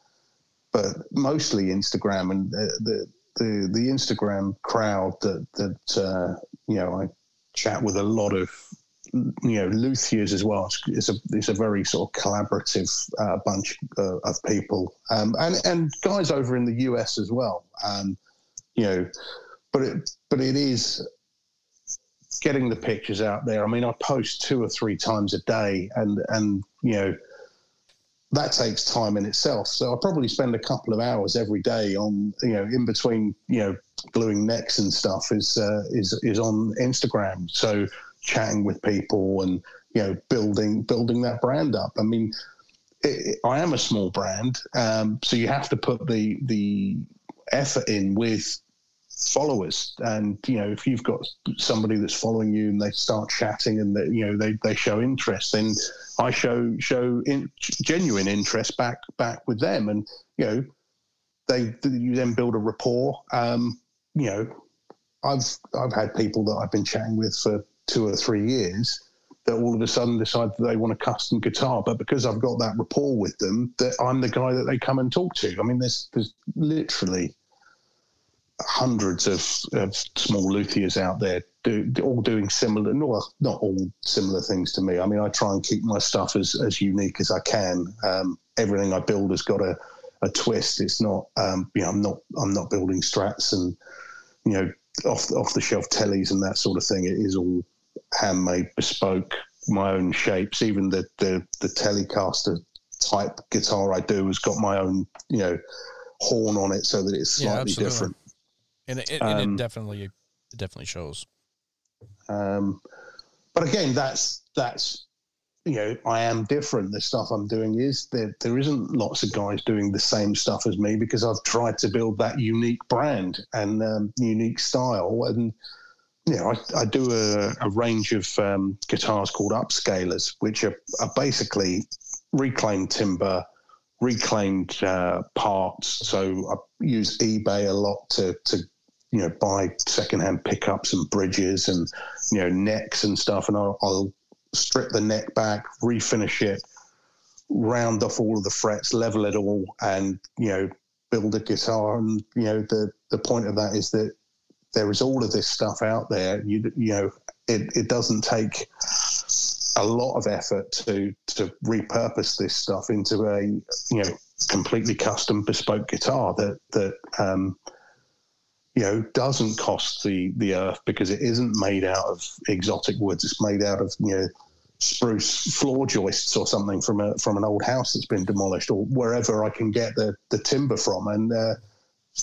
but mostly Instagram and the the the, the Instagram crowd that that uh, you know I chat with a lot of you know luthiers as well. It's, a it's a very sort of collaborative uh, bunch uh, of people, um, and and guys over in the US as well. Um, you know, but it but it is getting the pictures out there. I mean, I post two or three times a day, and and you know that takes time in itself. So I probably spend a couple of hours every day on you know in between you know gluing necks and stuff is uh, is is on Instagram. So chatting with people and you know building building that brand up. I mean, it, I am a small brand, um, so you have to put the the effort in with followers. And you know if you've got somebody that's following you and they start chatting and they, you know they, they show interest then i show show in, genuine interest back back with them. And you know they you then build a rapport. Um you know i've i've had people that i've been chatting with for two or three years that all of a sudden decide that they want a custom guitar, but because I've got that rapport with them, that I'm the guy that they come and talk to. I mean, there's there's literally hundreds of, of small luthiers out there, do, all doing similar, well, not all similar things to me. I mean, I try and keep my stuff as as unique as I can. Um, everything I build has got a, a twist. It's not, um, you know, I'm not I'm not building strats and you know off off the shelf tellies and that sort of thing. It is all handmade, bespoke, my own shapes. Even the the, the Telecaster type guitar I do has got my own, you know, horn on it so that it's slightly absolutely. different. And it, and Um, it definitely it definitely shows. Um, but again, that's that's you know, I am different. The stuff I'm doing is there. There isn't lots of guys doing the same stuff as me because I've tried to build that unique brand and um, unique style. And you know, I, I do a, a range of um, guitars called upscalers, which are, are basically reclaimed timber, reclaimed uh, parts. So I use eBay a lot to to you know buy secondhand pickups and bridges and you know necks and stuff, and I'll, I'll strip the neck back, refinish it, round off all of the frets, level it all, and you know build a guitar. And you know the the point of that is that there is all of this stuff out there. You you know it it doesn't take a lot of effort to to repurpose this stuff into a you know completely custom bespoke guitar that that um, you know doesn't cost the the earth because it isn't made out of exotic woods. It's made out of you know spruce floor joists or something from a from an old house that's been demolished or wherever I can get the the timber from and. Uh,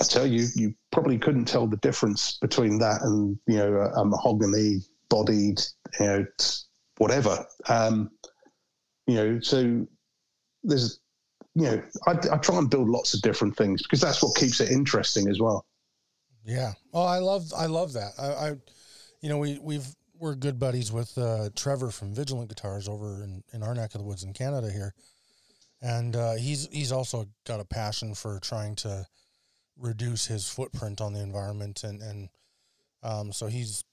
I tell you, you probably couldn't tell the difference between that and you know a, a mahogany bodied, you know, whatever. Um, you know, so there's, you know, I, I try and build lots of different things because that's what keeps it interesting as well. Yeah. Oh, I love I love that. I, I you know, we we've we're good buddies with uh, Trevor from Vigilant Guitars over in, in our neck of the woods in Canada here, and uh, he's he's also got a passion for trying to reduce his footprint on the environment, and and um, so he's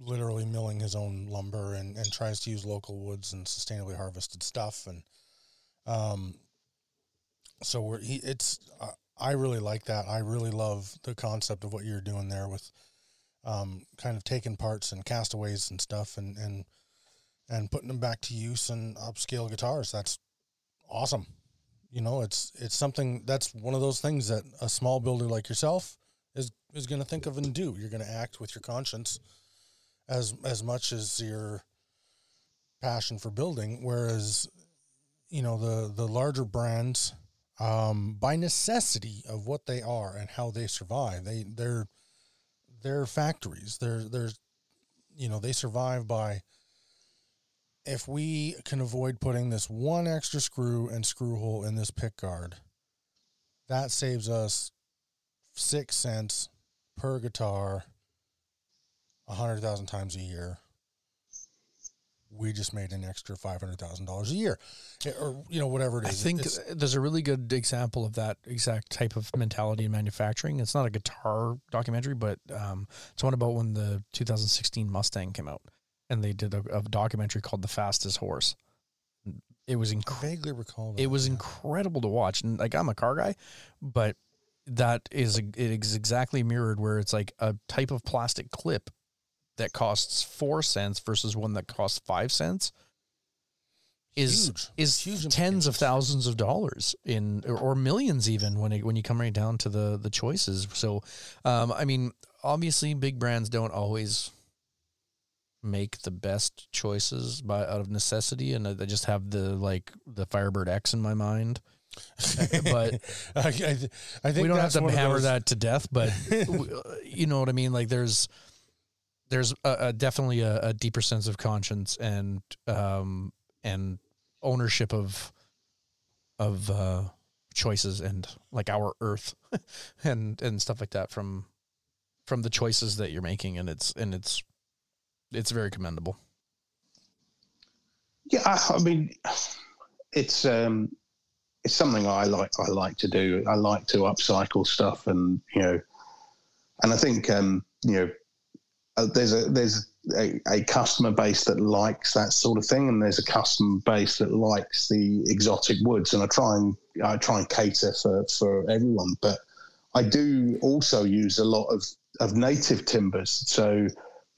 literally milling his own lumber and, and tries to use local woods and sustainably harvested stuff, and um, so we're he it's uh, I really like that. I really love the concept of what you're doing there with um, kind of taking parts and castaways and stuff and and and putting them back to use and upscale guitars. That's awesome. You know, it's it's something that's one of those things that a small builder like yourself is is going to think of and do. You're going to act with your conscience as as much as your passion for building. Whereas, you know, the the larger brands, um, by necessity of what they are and how they survive, they they're they're factories. They're they're you know they survive by if we can avoid putting this one extra screw and screw hole in this pick guard, that saves us six cents per guitar a hundred thousand times a year. We just made an extra five hundred thousand dollars a year, eh, or you know whatever it is. I think It's- there's a really good example of that exact type of mentality in manufacturing. It's not a guitar documentary, but um, it's one about when the 2016 Mustang came out, and they did a, a documentary called "The Fastest Horse." It was I incredible. vaguely recall. That, It was yeah. incredible to watch, and like I'm a car guy, but that is it is exactly mirrored where it's like a type of plastic clip that costs four cents versus one that costs five cents is Huge. is Huge tens of thousands of dollars in or, or millions even when it, when you come right down to the the choices. So, um, I mean, obviously, big brands don't always make the best choices by out of necessity, and I I just have the like the Firebird X in my mind. but I, I, th- I think we don't have to hammer those- that to death, but you know what I mean. Like there's there's a, a definitely a, a deeper sense of conscience and um and ownership of of uh choices and like our earth and and stuff like that from from the choices that you're making and it's and it's it's very commendable Yeah, I, I mean, it's um, it's something I like. I like to do. I like to upcycle stuff, and you know, and I think um, you know, uh, there's a there's a, a customer base that likes that sort of thing, and there's a customer base that likes the exotic woods, and I try and I try and cater for for everyone, but I do also use a lot of of native timbers, so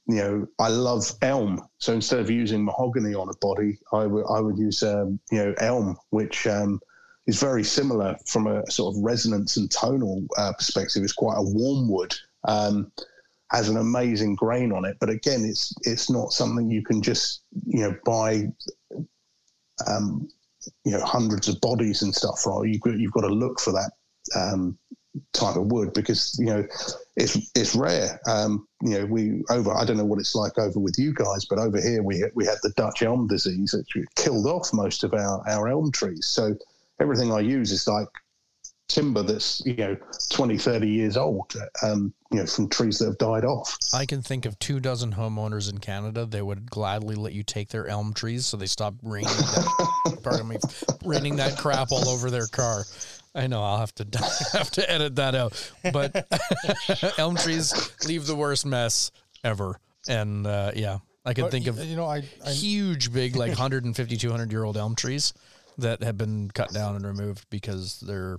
you know, I love elm. So instead of using mahogany on a body, I would I would use um, you know elm, which um, is very similar from a sort of resonance and tonal uh, perspective. It's quite a warm wood. Um, has an amazing grain on it, but again, it's it's not something you can just you know buy. Um, you know, hundreds of bodies and stuff for. You've got, you've got to look for that um, type of wood because you know it's it's rare. Um, you know, we over I don't know what it's like over with you guys, but over here we we had the Dutch elm disease that killed off most of our our elm trees. So everything I use is like timber that's you know 20 30 years old um you know from trees that have died off I can think of two dozen homeowners in Canada that would gladly let you take their elm trees so they stop raining that, pardon me, raining that crap all over their car. I know I'll have to have to edit that out, but elm trees leave the worst mess ever. And uh, yeah, I can But, think y- of you know I, I huge, big, like 150, 200 year old elm trees that have been cut down and removed because they're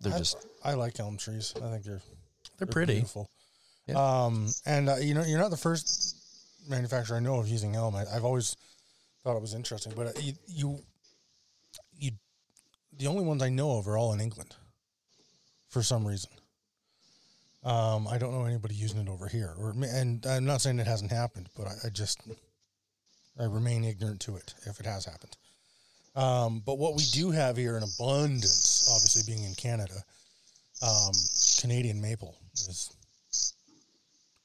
they're I- just I like elm trees. I think they're they're they're pretty. beautiful. Yeah. Um, and uh, you know, you're not the first manufacturer I know of using elm. I, I've always thought it was interesting, but uh, you, you, you, the only ones I know of are all in England, for some reason. Um, I don't know anybody using it over here, or and I'm not saying it hasn't happened, but I, I just I remain ignorant to it if it has happened. Um, but what we do have here in abundance, obviously being in Canada, um, Canadian maple is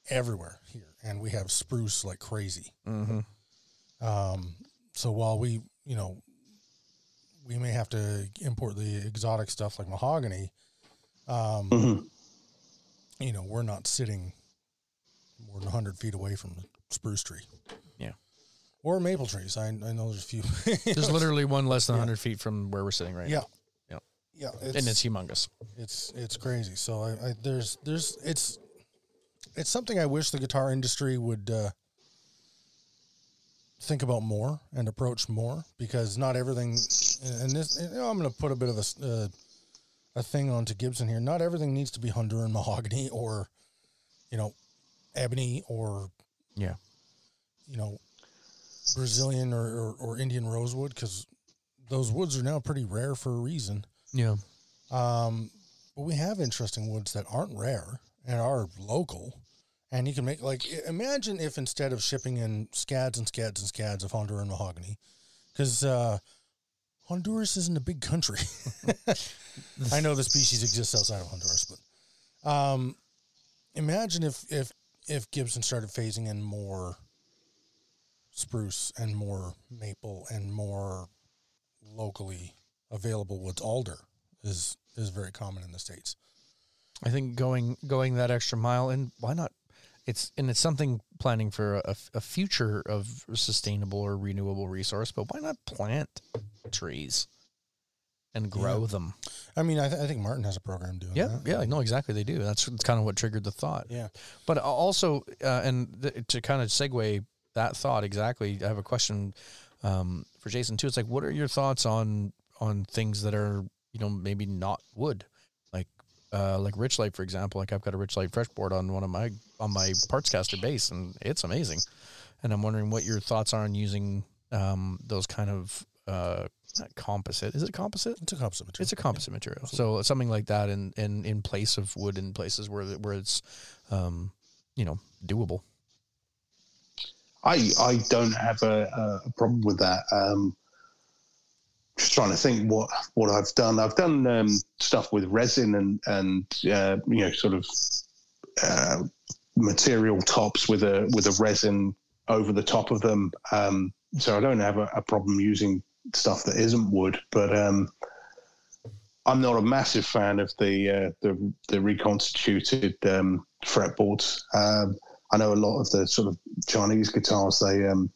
everywhere here, and we have spruce like crazy. Mm-hmm. Um, so while we, you know, we may have to import the exotic stuff like mahogany, um, Mhm. you know, we're not sitting more than 100 feet away from the spruce tree. Or maple trees. I, I know there's a few. There's literally one less than Yeah. 100 feet from where we're sitting right yeah. now. Yeah. Yeah. and it's humongous. it's it's crazy. So I, I there's there's it's it's something I wish the guitar industry would uh, think about more and approach more because not everything. And this, you know, I'm going to put a bit of a uh, a thing onto Gibson here. Not everything needs to be Honduran mahogany or you know ebony or Yeah. you know Brazilian or, or, or Indian rosewood because those woods are now pretty rare for a reason. Yeah. Um, but we have interesting woods that aren't rare and are local. And you can make like imagine if instead of shipping in scads and scads and scads of Honduran mahogany, because uh, Honduras isn't a big country. I know the species exists outside of Honduras, but um, imagine if if if Gibson started phasing in more spruce and more maple and more locally available woods. Alder is is very common in the states. I think going going that extra mile and why not? It's and it's something planning for a, a future of sustainable or renewable resource, but why not plant trees and grow Yeah. them? I mean, I, th- I think Martin has a program doing Yeah, that. yeah, I know exactly they do. That's, that's kind of what triggered the thought. Yeah. But also, uh, and th- to kind of segue that thought exactly, I have a question um, for Jason too. It's like, what are your thoughts on on things that are you know maybe not wood, like uh, like Richlite, for example. Like I've got a Rich Light fretboard on one of my on my parts caster base, and it's amazing. And I'm wondering what your thoughts are on using um, those kind of uh, composite. Is it composite? It's a composite material. It's a composite material. So something like that in, in, in place of wood in places where where it's um, you know, doable. I I don't have a, a problem with that. Um, just trying to think what what I've done. I've done um, stuff with resin and and uh, you know sort of uh, material tops with a with a resin over the top of them. Um, so I don't have a, a problem using stuff that isn't wood, but um, I'm not a massive fan of the uh, the, the reconstituted um, fretboards. I know a lot of the sort of Chinese guitars they um,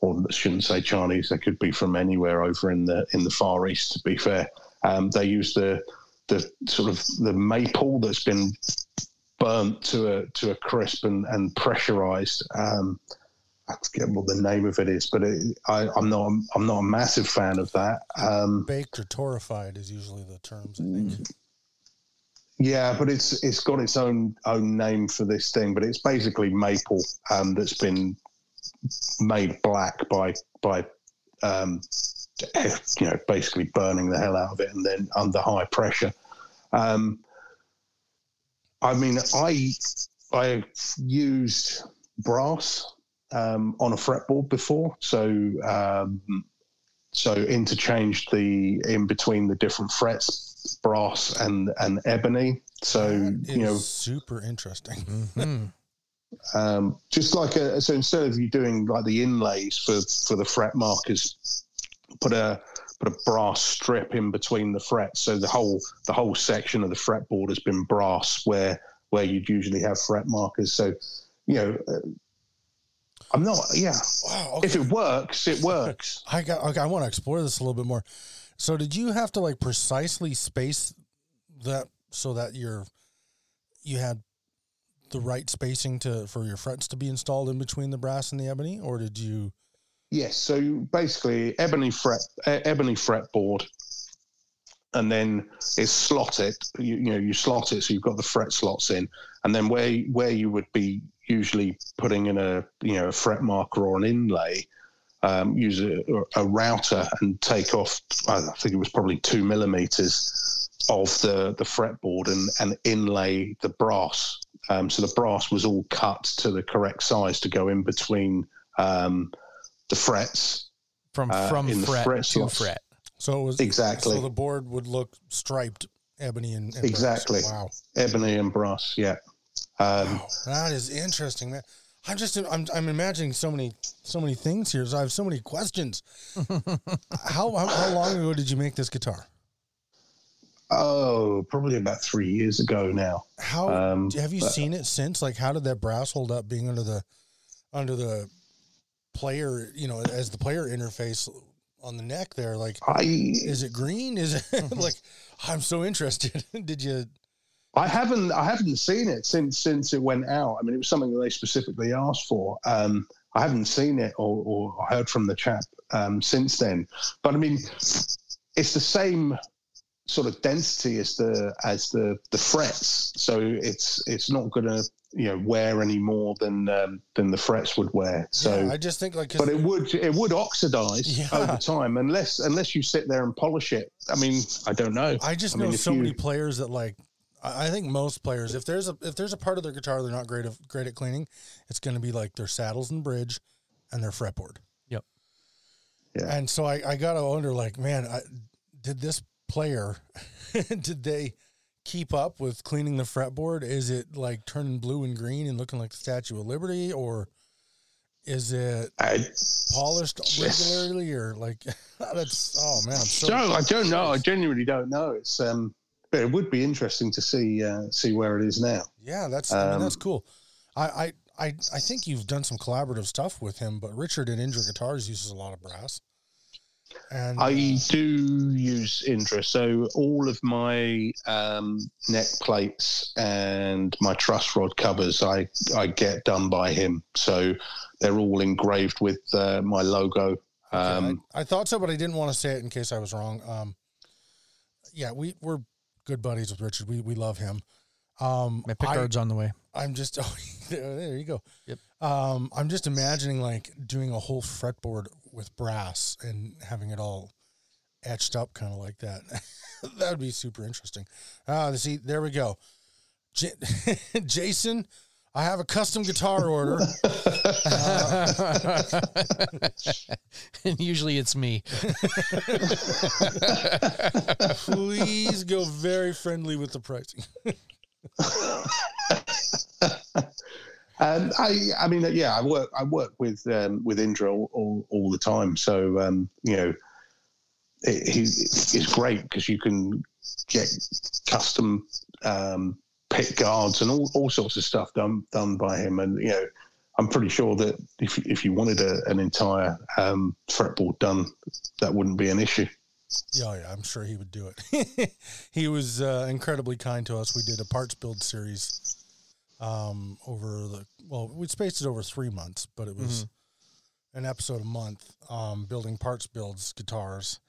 or I shouldn't say Chinese, they could be from anywhere over in the in the Far East. To be fair, um, they use the the sort of the maple that's been burnt to a to a crisp and, and pressurized. Um, I forget what the name of it is, but it, I, I'm not I'm not a massive fan of that. Um, Baked or torrefied is usually the terms, I think. Yeah, but it's it's got its own own name for this thing, but it's basically maple um, that's been made black by by um, you know basically burning the hell out of it and then under high pressure. Um, I mean, I I used brass um, on a fretboard before, so um, so interchanged the in between the different frets, brass and and ebony. So That you know, super interesting. Mm-hmm. um, just like a so instead of you doing like the inlays for for the fret markers, put a put a brass strip in between the frets, so the whole the whole section of the fretboard has been brass where where you'd usually have fret markers. So you know, uh, I'm not. Yeah, Wow. Okay. if it works, it works. I got. Okay, I want to explore this a little bit more. So, did you have to like precisely space that so that your you had the right spacing to for your frets to be installed in between the brass and the ebony, or did you? Yes. So basically, ebony fret, ebony fretboard, and then it's slotted. You, you know, you slot it so you've got the fret slots in, and then where where you would be usually putting in a you know a fret marker or an inlay, um, use a, a router and take off. I think it was probably two millimeters of the the fretboard and and inlay the brass. Um, so the brass was all cut to the correct size to go in between. Um, the frets. From Uh, from in fret fret to slots. fret. So it was Exactly. So the board would look striped ebony and, and brass. Exactly. Wow. Ebony and brass. Yeah. Um, Wow, that is interesting, man. I'm just I'm I'm imagining so many so many things here. So I have so many questions. how, how how long ago did you make this guitar? oh, probably about three years ago now. How Um, have you uh, seen it since? Like, how did that brass hold up being under the under the player? You know, as the player interface on the neck there. Like, I is it green? Is it like? I'm so interested. did you? I haven't I haven't seen it since since it went out. I mean, it was something that they specifically asked for. Um, I haven't seen it or, or heard from the chap um, since then. But I mean, it's the same sort of density as the as the the frets, so it's it's not going to you know wear any more than um, than the frets would wear. So. yeah, I just think like, but it would it would oxidize Yeah. over time unless unless you sit there and polish it. I mean, I don't know. I just I know mean, so you- many players that like. I I think most players, if there's a if there's a part of their guitar they're not great of, great at cleaning, it's going to be like their saddles and bridge, and their fretboard. Yep. Yeah. And so I, I gotta wonder, like, man, I, did this player, did they keep up with cleaning the fretboard? Is it like turning blue and green and looking like the Statue of Liberty, or is it I, polished regularly, or like that's? Oh man, I'm so. So I don't know. I genuinely don't know. It's um, but it would be interesting to see uh, see where it is now. Yeah, that's I mean, Um, that's cool. I, I I I think you've done some collaborative stuff with him, but Richard at Indra Guitars uses a lot of brass. And I uh, do use Indra, so all of my um, neck plates and my truss rod covers, I I get done by him. So they're all engraved with uh, my logo. yeah, Um, I, I thought so, but I didn't want to say it in case I was wrong. Um, yeah, we we're good buddies with Richard. We we love him. Um, My pickguard's on the way. I'm just oh, there, you go. Yep. Um, I'm just imagining like doing a whole fretboard with brass and having it all etched up, kind of like that. that would be super interesting. Uh, see, there we go. J- Jason, I have a custom guitar order. and usually it's me. Please go very friendly with the pricing. Um, I, I mean, yeah, I work, I work with um, with Indra all, all, all the time. So um, you know, it, he, it's great because you can get custom pick guards and all, all sorts of stuff done done by him. And you know, I'm pretty sure that if if you wanted a, an entire um, fretboard done, that wouldn't be an issue. Yeah, yeah, I'm sure he would do it. he was uh, incredibly kind to us. We did a parts build series um, over the well, we spaced it over three months, but it was an episode a month um, building parts builds guitars,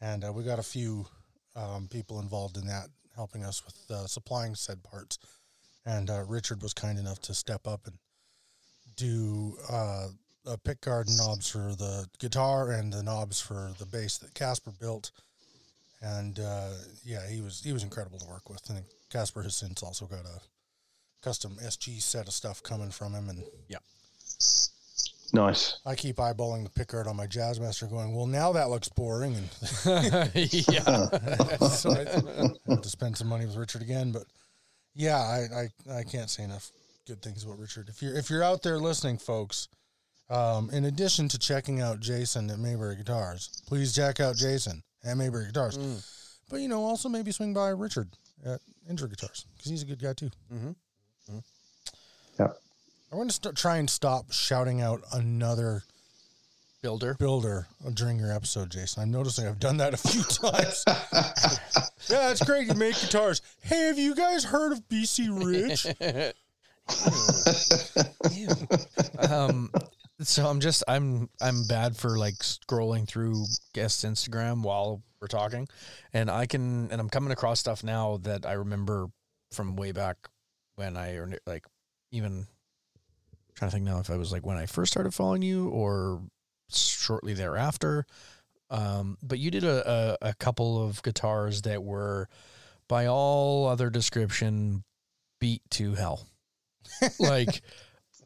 and uh, we got a few um, people involved in that, helping us with uh, supplying said parts. And uh, Richard was kind enough to step up and do uh, a pick guard knobs for the guitar and the knobs for the bass that Casper built. And uh, yeah, he was he was incredible to work with. And Casper has since also got a custom SG set of stuff coming from him. And Nice. I keep eyeballing the pickguard on my Jazzmaster, going, "Well, now that looks boring." And yeah. so I have to spend some money with Richard again. But yeah, I, I, I can't say enough good things about Richard. If you're if you're out there listening, folks, um, in addition to checking out Jason at Maybury Guitars, please check out Jason at Maybury Guitars. Mm. But you know, also maybe swing by Richard at Indra Guitars because he's a good guy too. Mm-hmm. Mm-hmm. Yeah. I want to st- try and stop shouting out another Builder. builder during your episode, Jason. I'm noticing I've done that a few times. yeah, it's great. You make guitars. Hey, have you guys heard of BC Rich? um so i'm just i'm i'm bad for like scrolling through guest instagram while we're talking and i can and i'm coming across stuff now that i remember from way back when i or like even trying to think now if i was like when i first started following you or shortly thereafter um but you did a, a, a couple of guitars that were by all other description beat to hell like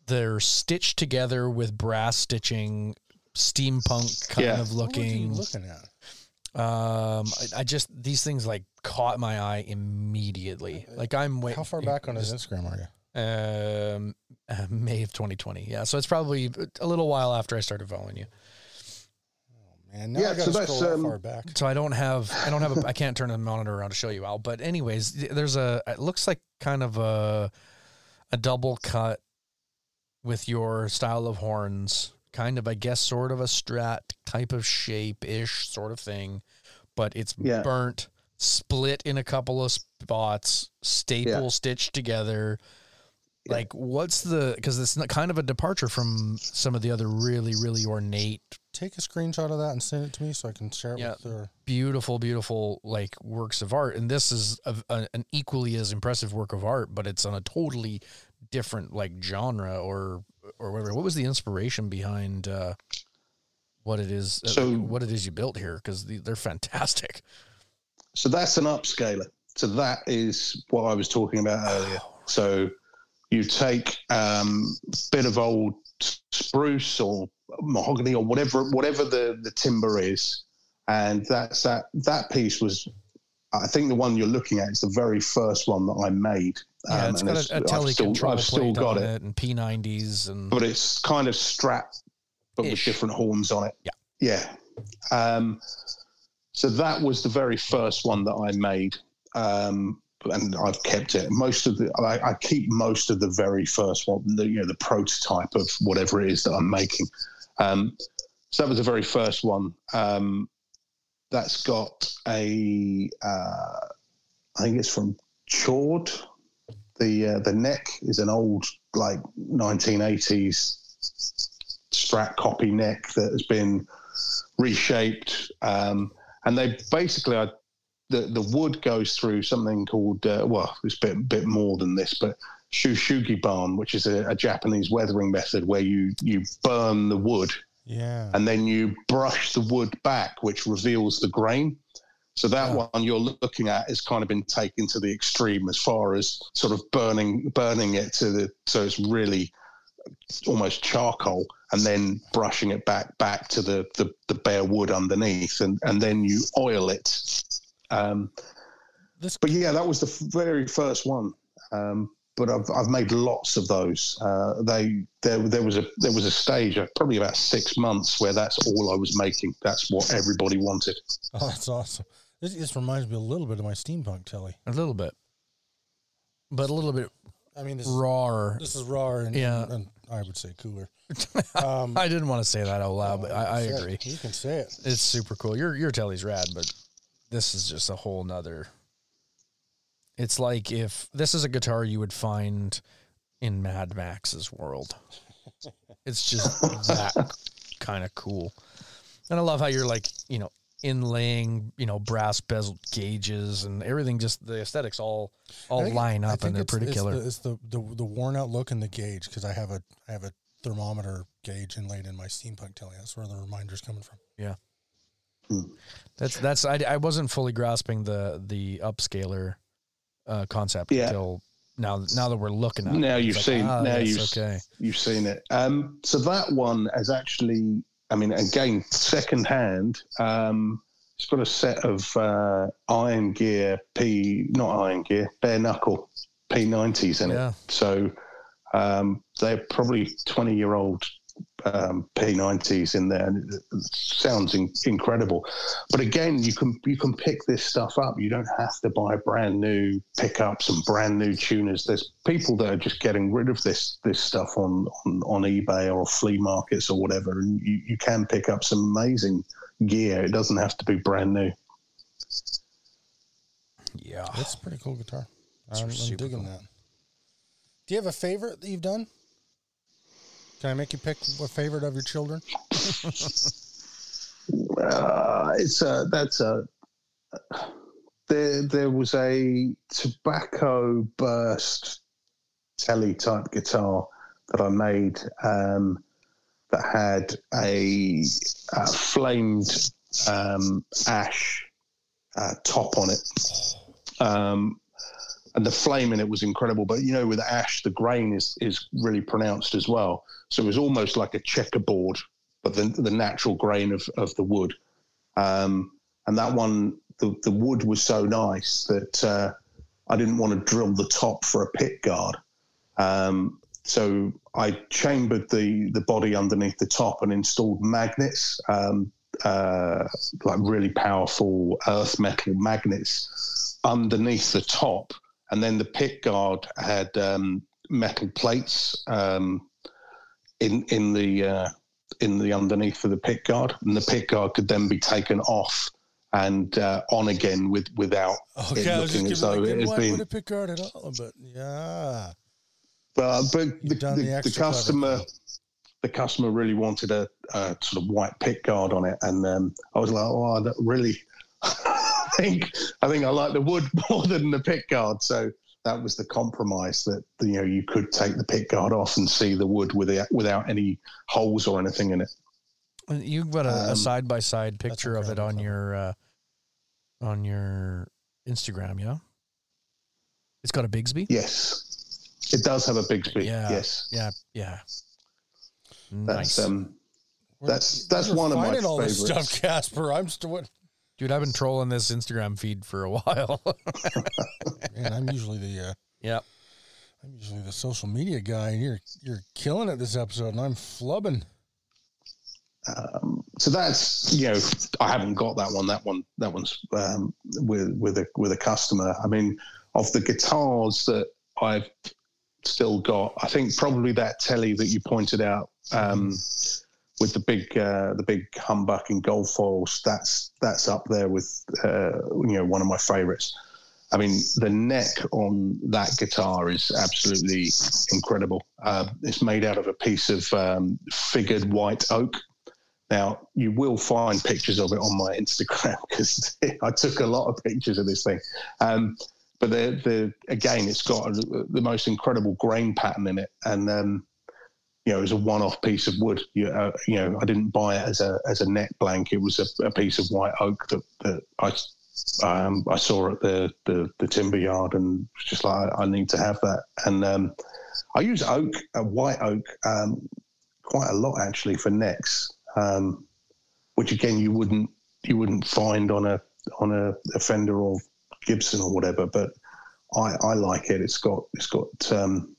they're stitched together with brass stitching, steampunk kind Yeah. of What were you looking. looking at? Um, I, I just these things like caught my eye immediately. Like I'm wait. How far back on his Instagram are you? Um, uh, May of 2020. Yeah, so it's probably a little while after I started following you. Oh man, now Yeah, I gotta so that's, scroll that um, far back. So I don't have, I don't have, a, I can't turn the monitor around to show you Al. But anyways, there's a, it looks like kind of a, a double cut with your style of horns, kind of, I guess, sort of a strat type of shape ish sort of thing, but it's Yeah. burnt, split in a couple of spots, staple Yeah. stitched together. Yeah. Like, what's the? Because it's not kind of a departure from some of the other really, really ornate Take a screenshot of that and send it to me so I can share it Yeah. with the. beautiful, beautiful like works of art, and this is a, a, an equally as impressive work of art, but it's on a totally different like genre or or whatever. What was the inspiration behind uh, what it is? uh, So- what it is you built here? Because they're fantastic. So that's an upscaler. So that is what I was talking about earlier. So you take um, a bit of old spruce or mahogany or whatever whatever the, the timber is, and that's that that piece was. I think the one you're looking at is the very first one that I made. Yeah, Um, it's got a, a I've still- I've still got it, it and P90s and but it's kind of strapped, but with different horns on it. Yeah. Yeah. Um, so that was the very first one that I made. Um, and I've kept it. Most of the, I, I keep most of the very first one, the, you know, the prototype of whatever it is that I'm making. Um, so that was the very first one. Um, that's got a, uh, I think it's from Chord. The uh, the neck is an old like 1980s strat copy neck that has been reshaped. Um, and they basically, I, the the wood goes through something called uh, well, it's a bit bit more than this, but shou sugi ban, which is a, a Japanese weathering method where you you burn the wood Yeah. and then you brush the wood back, which reveals the grain. So that Yeah. one you're looking at has kind of been taken to the extreme as far as sort of burning burning it to the so it's really almost charcoal and then brushing it back back to the the, the bare wood underneath and and then you oil it um This- but yeah that was the very first one um but I've, I've made lots of those. Uh, they there there was a there was a stage of probably about six months where that's all I was making. That's what everybody wanted. Oh, that's awesome. This, this reminds me a little bit of my steampunk telly. a little bit, but a little bit I mean, this is, rawer. this is raw and, Yeah. and I would say cooler. Um, I didn't want to say that out loud, but I, I you can say agree. it. You can say it. It's super cool. Your your telly's rad, but this is just a whole nother. It's like if this is a guitar you would find in Mad Max's world. It's just that kind of cool. And I love how you're like, you know, inlaying, you know, brass bezel gauges and everything just the aesthetics all all think- line up and they're it's- pretty it's killer. The, it's the, the the worn out look and the gauge because I have a I have a thermometer gauge inlaid in my steampunk telly. That's where the reminder's coming from. That's that's I, I wasn't fully grasping the the upscaler uh, concept Yeah. until now. Now that we're looking at it, Now it's you've like, seen- ah, now you've- okay. You've seen it. Um, so that one has actually, I mean, again, second hand. Um, it's got a set of uh, Iron Gear P, not Iron Gear, bare knuckle P90s in Yeah. it. So um, they're probably 20 year old um, P90s in there, and it it sounds in, incredible. But again, you can you can pick this stuff up. You don't have to buy brand new pickups and brand new tuners. There's people that are just getting rid of this this stuff on on, on eBay or flea markets or whatever, and you, you can pick up some amazing gear. It doesn't have to be brand new. Yeah. that's a pretty cool guitar. I'm, I'm digging cool. that. Do you have a favorite that you've done? Can I make you pick a favorite of your children? Uh, it's a that's a there. There was a tobacco burst telly type guitar that I made um, that had a, uh flamed um, ash uh, top on it. Um, and the flame in it was incredible, but you know, with ash, the grain is is really pronounced as well. So it was almost like a checkerboard but the, the natural grain of, of the wood. Um, and that one the, the wood was so nice that uh, I didn't want to drill the top for a pit guard. Um, so I chambered the the body underneath the top and installed magnets, um, uh, like really powerful earth metal magnets underneath the top, and then the pick guard had um, metal plates um, in in the uh, in the underneath of the pick guard, and the pick guard could then be taken off and uh, on again with without Okay, it I was just looking as though it has been. a pick guard at all, but yeah. But, but the, the, the extra clever customer, the customer really wanted a, a sort of white pick guard on it, and um, I was like, oh, that really, think I think I like the wood more than the pick guard. So that was the compromise that you know you could take the pick guard off and see the wood without without any holes or anything in it. You've got a, a Um, side-by-side picture of it on clever. your uh, on your Instagram, yeah. It's got a Bigsby. Yes, it does have a Bigsby. Yeah. Yes, Yeah, yeah. that's Nice, um, Where- That's- that's one of my finding all this stuff, Casper. I'm still. What, dude. I've been trolling this Instagram feed for a while. man, I'm usually the. Uh, yeah, I'm usually the social media guy, and you're you're killing it this episode, and I'm flubbing. Um, so that's you know I haven't got that one. That one that one's um, with with a with a customer. I mean, of the guitars that I've still got, I think probably that telly that you pointed out um, with the big uh, the big humbucking gold foils. That's that's up there with uh, you know one of my favorites. I mean, the neck on that guitar is absolutely incredible. Uh, it's made out of a piece of um, figured white oak. Now, you will find pictures of it on my Instagram because I took a lot of pictures of this thing. Um, but the, the again, it's got a, the most incredible grain pattern in it, and um, you know, it was a one-off piece of wood. You, uh, you know, I didn't buy it as a as a neck blank. It was a, a piece of white oak that, that I um, I saw at the, the the timber yard, and was just like I, need to have that. And um, I use oak, uh, white oak, um, quite a lot actually for necks, um, which again you wouldn't you wouldn't find on a on a, a Fender or Gibson or whatever. But I, I like it. It's got it's got um,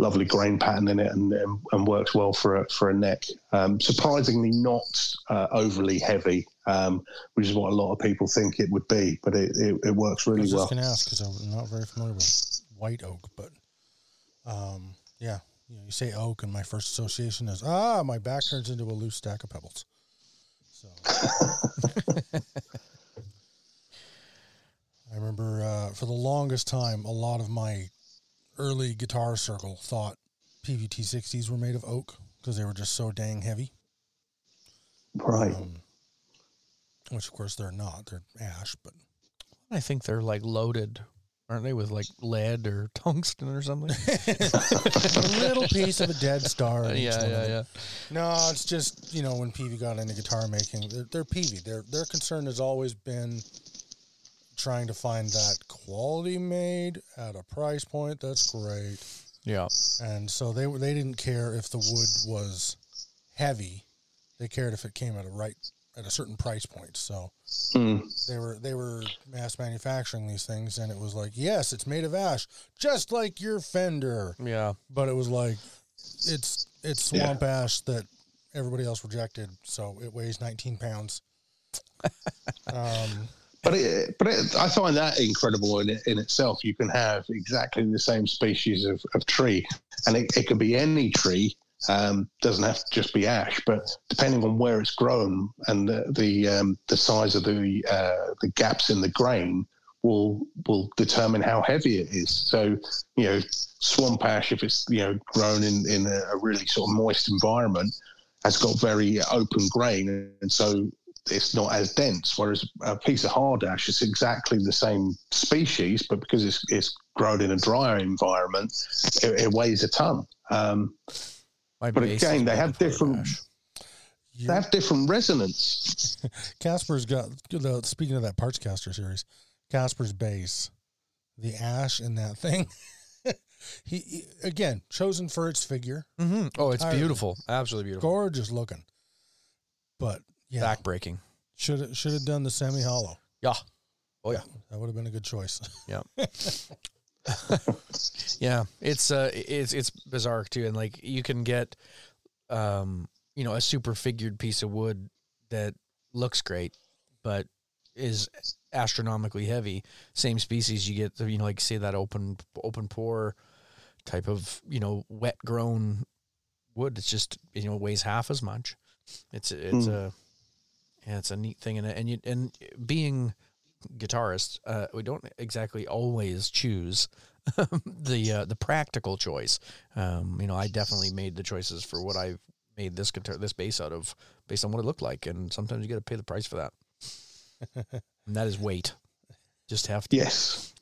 lovely grain pattern in it and, and, and works well for a, for a neck. Um, surprisingly, not uh, overly heavy, um, which is what a lot of people think it would be. But it, it, it works really well. I was well. just going to ask because I'm not very familiar with white oak, but um, yeah, you know, you say oak, and my first association is ah, my back turns into a loose stack of pebbles. So I remember uh, for the longest time, a lot of my early guitar circle thought Peavey T-60s were made of oak because they were just so dang heavy. Right. Um, which, of course, they're not. They're ash, but I think they're like loaded, aren't they, with like lead or tungsten or something? a little piece of a dead star. in yeah, yeah, yeah. No, it's just you know when Peavey got into guitar making, they're, they're Peavey. Their their concern has always been trying to find that quality made at a price point that's great, Yeah. and so they were they didn't care if the wood was heavy. They cared if it came at a right at a certain price point. So Mm. they were they were mass manufacturing these things, and it was like, yes, it's made of ash, just like your Fender Yeah. but it was like it's it's Yeah. swamp ash that everybody else rejected so it weighs 19 pounds um But it, but it, I find that incredible in, in itself. You can have exactly the same species of, of tree, and it, it can be any tree. Um, doesn't have to just be ash, but depending on where it's grown and the the, um, the size of the uh, the gaps in the grain will will determine how heavy it is. So you know, swamp ash, if it's you know grown in in a really sort of moist environment, has got very open grain, and so it's not as dense. Whereas a piece of hard ash is exactly the same species, but because it's, it's grown in a drier environment, it, it weighs a ton. Um, But again, they have different- ash. they have different resonance. casper's got the, speaking of that parts caster series casper's bass the ash in that thing he, he- again chosen for its figure Mhm. Oh, it's Entirely. beautiful. Absolutely beautiful. gorgeous looking but yeah Back breaking. Should should have done the semi hollow. Yeah. Oh yeah. That would have been a good choice. Yeah. yeah, it's uh it's it's bizarre too and like you can get um you know a super figured piece of wood that looks great but is astronomically heavy. Same species you get you know like say that open open pore type of, you know, wet grown wood it's just you know weighs half as much. It's it's Hmm. a yeah, it's a neat thing and and you and being guitarist, uh, we don't exactly always choose the uh, the practical choice. Um, you know, I definitely made the choices for what I've made this guitar, this bass out of, based on what it looked like, and sometimes you got to pay the price for that. and that is weight. Just have to. Yes.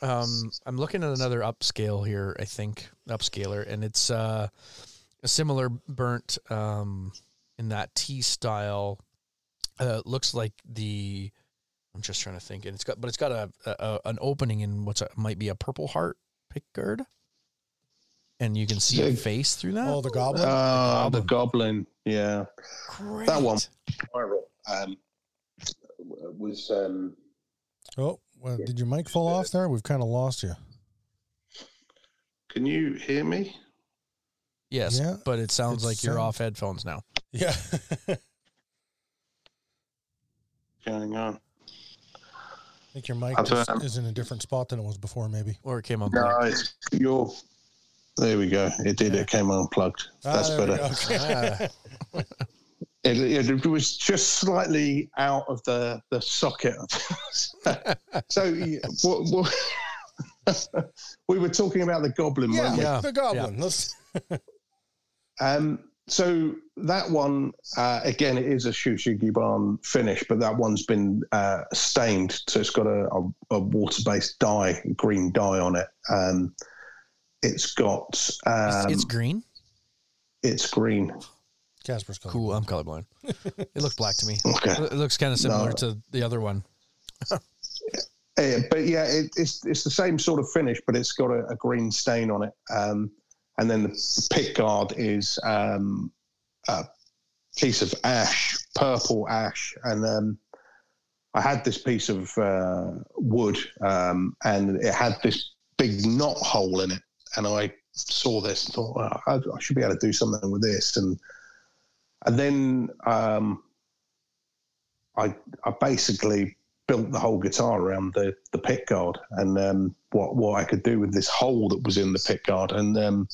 Um, I'm looking at another upscale here. I think upscaler, and it's uh, a similar burnt um, in that T style. Uh, looks like the. I'm just trying to think, and it's got, but it's got a, a an opening in what's a, might be a purple heart pickguard, and you can see a face through that. Oh, the goblin. Uh, the goblin. goblin. Yeah. Great. that one. Viral. Um, was um, oh, well, did your mic fall off there? We've kind of lost you. can you hear me? Yes, Yeah, but it sounds it like you're sound- off headphones now. Yeah. Going on. I think your mic is, is in a different spot than it was before, maybe. Or it came on. No, it's your. There we go. It did. It came unplugged. That's Ah, there we better. Okay. Ah. It, it, it was just slightly out of the the socket. so yeah, what, what, we were talking about the goblin, yeah, weren't we? Yeah. the goblin. Let's. Um, so that one uh, again, it is a shou sugi ban finish, but that one's been uh, stained, so it's got a, a, a water-based dye, green dye on it. Um, it's got It's, um, it's green. it's green. Casper's color. Cool. I'm colorblind. it looks black to me. Okay. It looks kind of similar No. to the other one. Uh, but yeah, it, it's it's the same sort of finish, but it's got a, a green stain on it. Um, and then the pick guard is um, a piece of ash, purple ash, and um, I had this piece of uh, wood, um, and it had this big knot hole in it, and I saw this and thought, I, I should be able to do something with this, and and then um, I I basically built the whole guitar around the the pick guard and um, what what I could do with this hole that was in the pick guard. And um,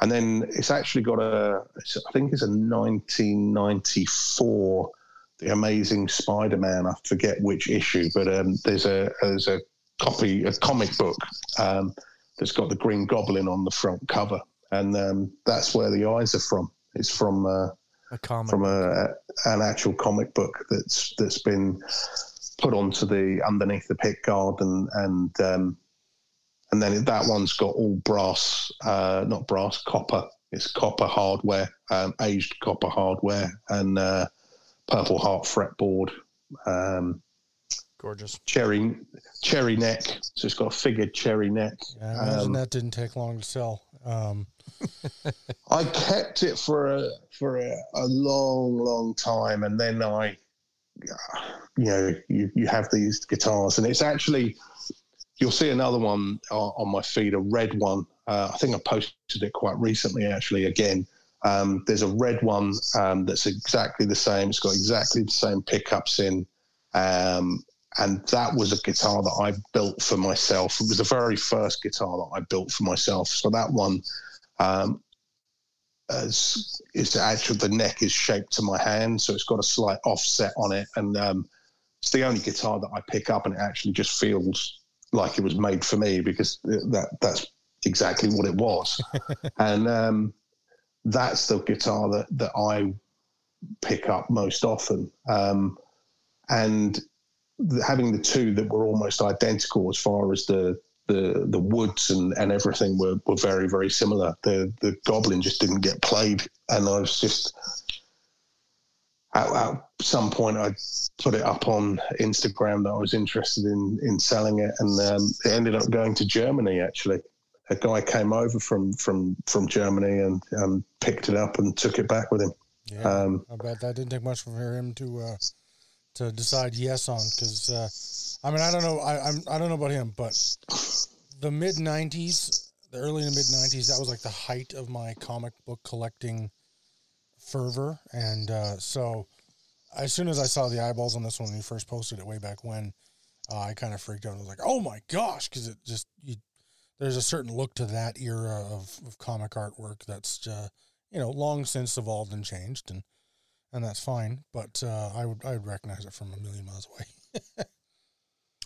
and then it's actually got a it's, I think it's a 1994 the Amazing Spider-Man. I forget which issue but um, there's a there's a copy a comic book um, that's got the Green Goblin on the front cover. And um, that's where the eyes are from. It's from uh, A comic. from a, an actual comic book that's that's been put onto the underneath the pick guard and and um, and then that one's got all brass, uh, not brass, copper. It's copper hardware, um, aged copper hardware, and uh, purple heart fretboard, um, Gorgeous. cherry cherry neck. So it's got a figured cherry neck. Yeah, I imagine Um, that didn't take long to sell. Um, I kept it for a for a, a long, long time, and then I, you know, you, you have these guitars, and it's actually you'll see another one on, on my feed, a red one. Uh, I think I posted it quite recently, actually. Again, um, there's a red one um, that's exactly the same. It's got exactly the same pickups in. Um, and that was a guitar that I built for myself. It was the very first guitar that I built for myself. So that one um, is, is actually the neck is shaped to my hand, so it's got a slight offset on it, and um, it's the only guitar that I pick up, and it actually just feels like it was made for me because that that's exactly what it was, and um, that's the guitar that that I pick up most often, um, and having the two that were almost identical as far as the the the woods and, and everything were, were very very similar. The the goblin just didn't get played, and I was just at, at some point I put it up on Instagram that I was interested in in selling it, and um, it ended up going to Germany. Actually, a guy came over from from from Germany and um, picked it up and took it back with him. yeah, Um, I bet that didn't take much for him to uh, to decide yes on because uh, I mean I don't know I I'm, I don't know about him, but the mid '90s, the early to mid '90s, that was like the height of my comic book collecting fervor, and uh, so as soon as I saw the eyeballs on this one when he first posted it way back when, uh, I kind of freaked out. I was like, "Oh my gosh!" Because it just you, there's a certain look to that era of, of comic artwork that's uh, you know long since evolved and changed, and and that's fine. But uh, I would I would recognize it from a million miles away.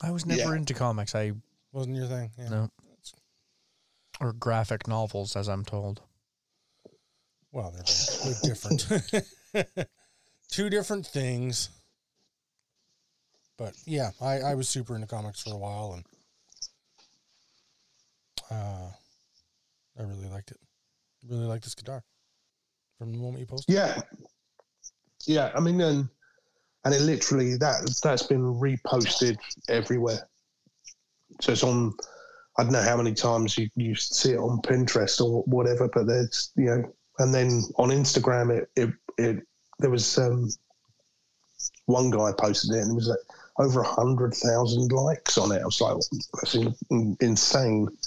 I was never Yeah. into comics. I Wasn't your thing? Yeah. no. Or graphic novels, as I'm told. Well, they're, they're different. Two different things. But yeah, I, I was super into comics for a while and uh, I really liked it. Really liked this guitar from the moment you posted. Yeah, yeah. I mean, and and it literally that that's been reposted everywhere. So it's on. I don't know how many times you, you see it on Pinterest or whatever, but there's you know, and then on Instagram it it, it there was um, one guy posted it and it was like over a hundred thousand likes on it. I was like, that's in, in- insane.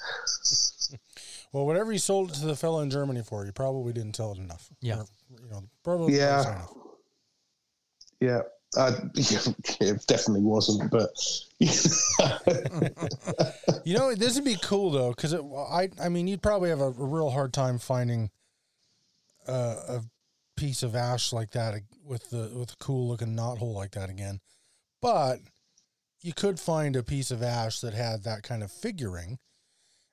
Well, whatever you sold it to the fella in Germany for, you probably didn't tell it enough. Yeah. Or, you know, probably Yeah. enough. Yeah, uh, it definitely wasn't, but You know, this would be cool though, because I, I mean, you'd probably have a, a real hard time finding uh, a piece of ash like that with the with a cool looking knot hole like that again. But you could find a piece of ash that had that kind of figuring,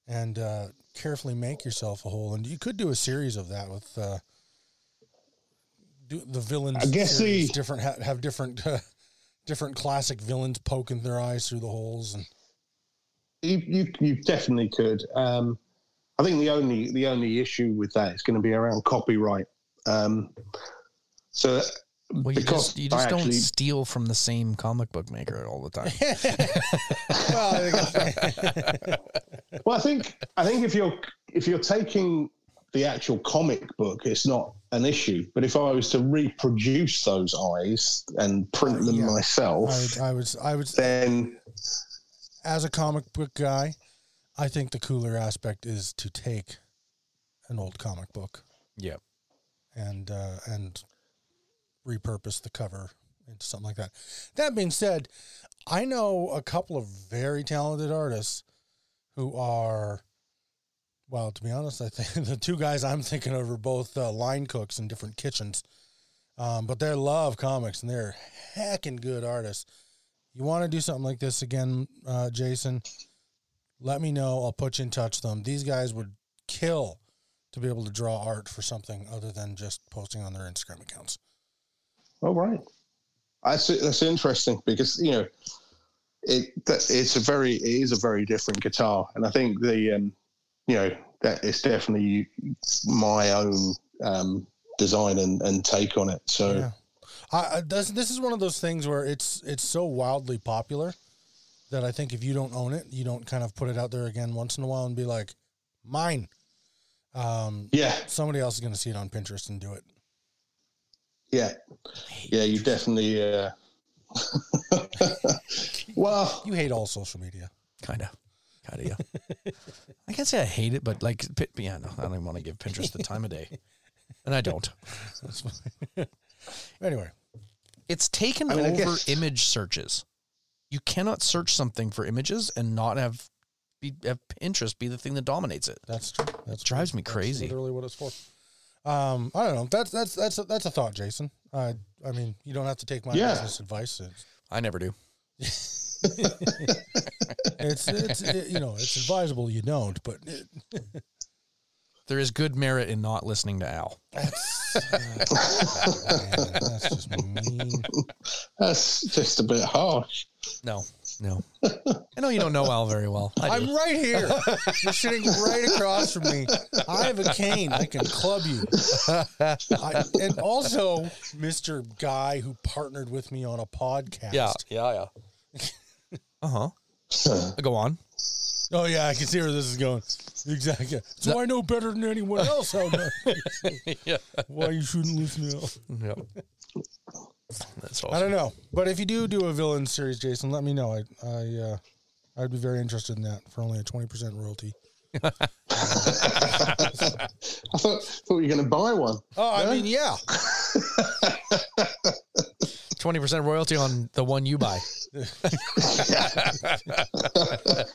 and uh, carefully make yourself a hole. And you could do a series of that with uh, do the villains. I guess series, the- different ha- have different uh, different classic villains poking their eyes through the holes and. you, you you definitely could. Um, I think the only the only issue with that is going to be around copyright. Um, so Well, you Because just you I just don't actually- steal from the same comic book maker all the time. well, I think well, I think I think if you're if you're taking the actual comic book, it's not an issue. But if I was to reproduce those eyes and print them Yeah. myself, I would, I would, I would, then as a comic book guy, I think the cooler aspect is to take an old comic book Yep. and uh, and repurpose the cover into something like that. That being said, I know a couple of very talented artists who are, well, to be honest, I think the two guys I'm thinking of are both uh, line cooks in different kitchens, um, but they love comics and they're heckin' good artists. You want to do something like this again, uh, Jason? Let me know. I'll put you in touch with them. These guys would kill to be able to draw art for something other than just posting on their Instagram accounts. all right. That's that's interesting because you know it it's a very it is a very different guitar, and I think the um, you know that it's definitely my own um, design and, and take on it. So Yeah. I, this, this is one of those things where it's it's so wildly popular that I think if you don't own it, you don't kind of put it out there again once in a while and be like, mine. Um, yeah, somebody else is going to see it on Pinterest and do it. yeah, yeah. You definitely. Uh, well, You hate all social media. Kind of. Kind of, yeah. I can't say I hate it, but like, yeah, no, I don't even want to give Pinterest the time of day. And I don't. Anyway, It's taken I mean, over image searches. You cannot search something for images and not have be have Pinterest be the thing that dominates it. that's true. That Drives true. me That's crazy. literally what it's for. Um, I don't know. That's that's that's a, that's a thought, Jason. Uh, I mean, you don't have to take my Yeah. business advice. It's, I never do. It's, it's it- you know it's advisable you don't, but it, There is good merit in not listening to Al. that's uh, man, that's just mean. that's just a bit harsh. No, no. I know you don't know Al very well. I do. I'm right here. You're sitting right across from me. I have a cane. I can club you. I, and also, Mr. Guy who partnered with me on a podcast. yeah, yeah, yeah. uh huh. Go on. Oh yeah, I can see where this is going. Exactly. So I know better than anyone else how not, yeah. why you shouldn't listen to. Al. Yeah. That's I don't know, but if you do do a villain series, Jason, let me know. I I uh, I'd be very interested in that for only a twenty percent royalty. I thought thought you were going to buy one. Oh, I mean, yeah. Twenty percent royalty on the one you buy.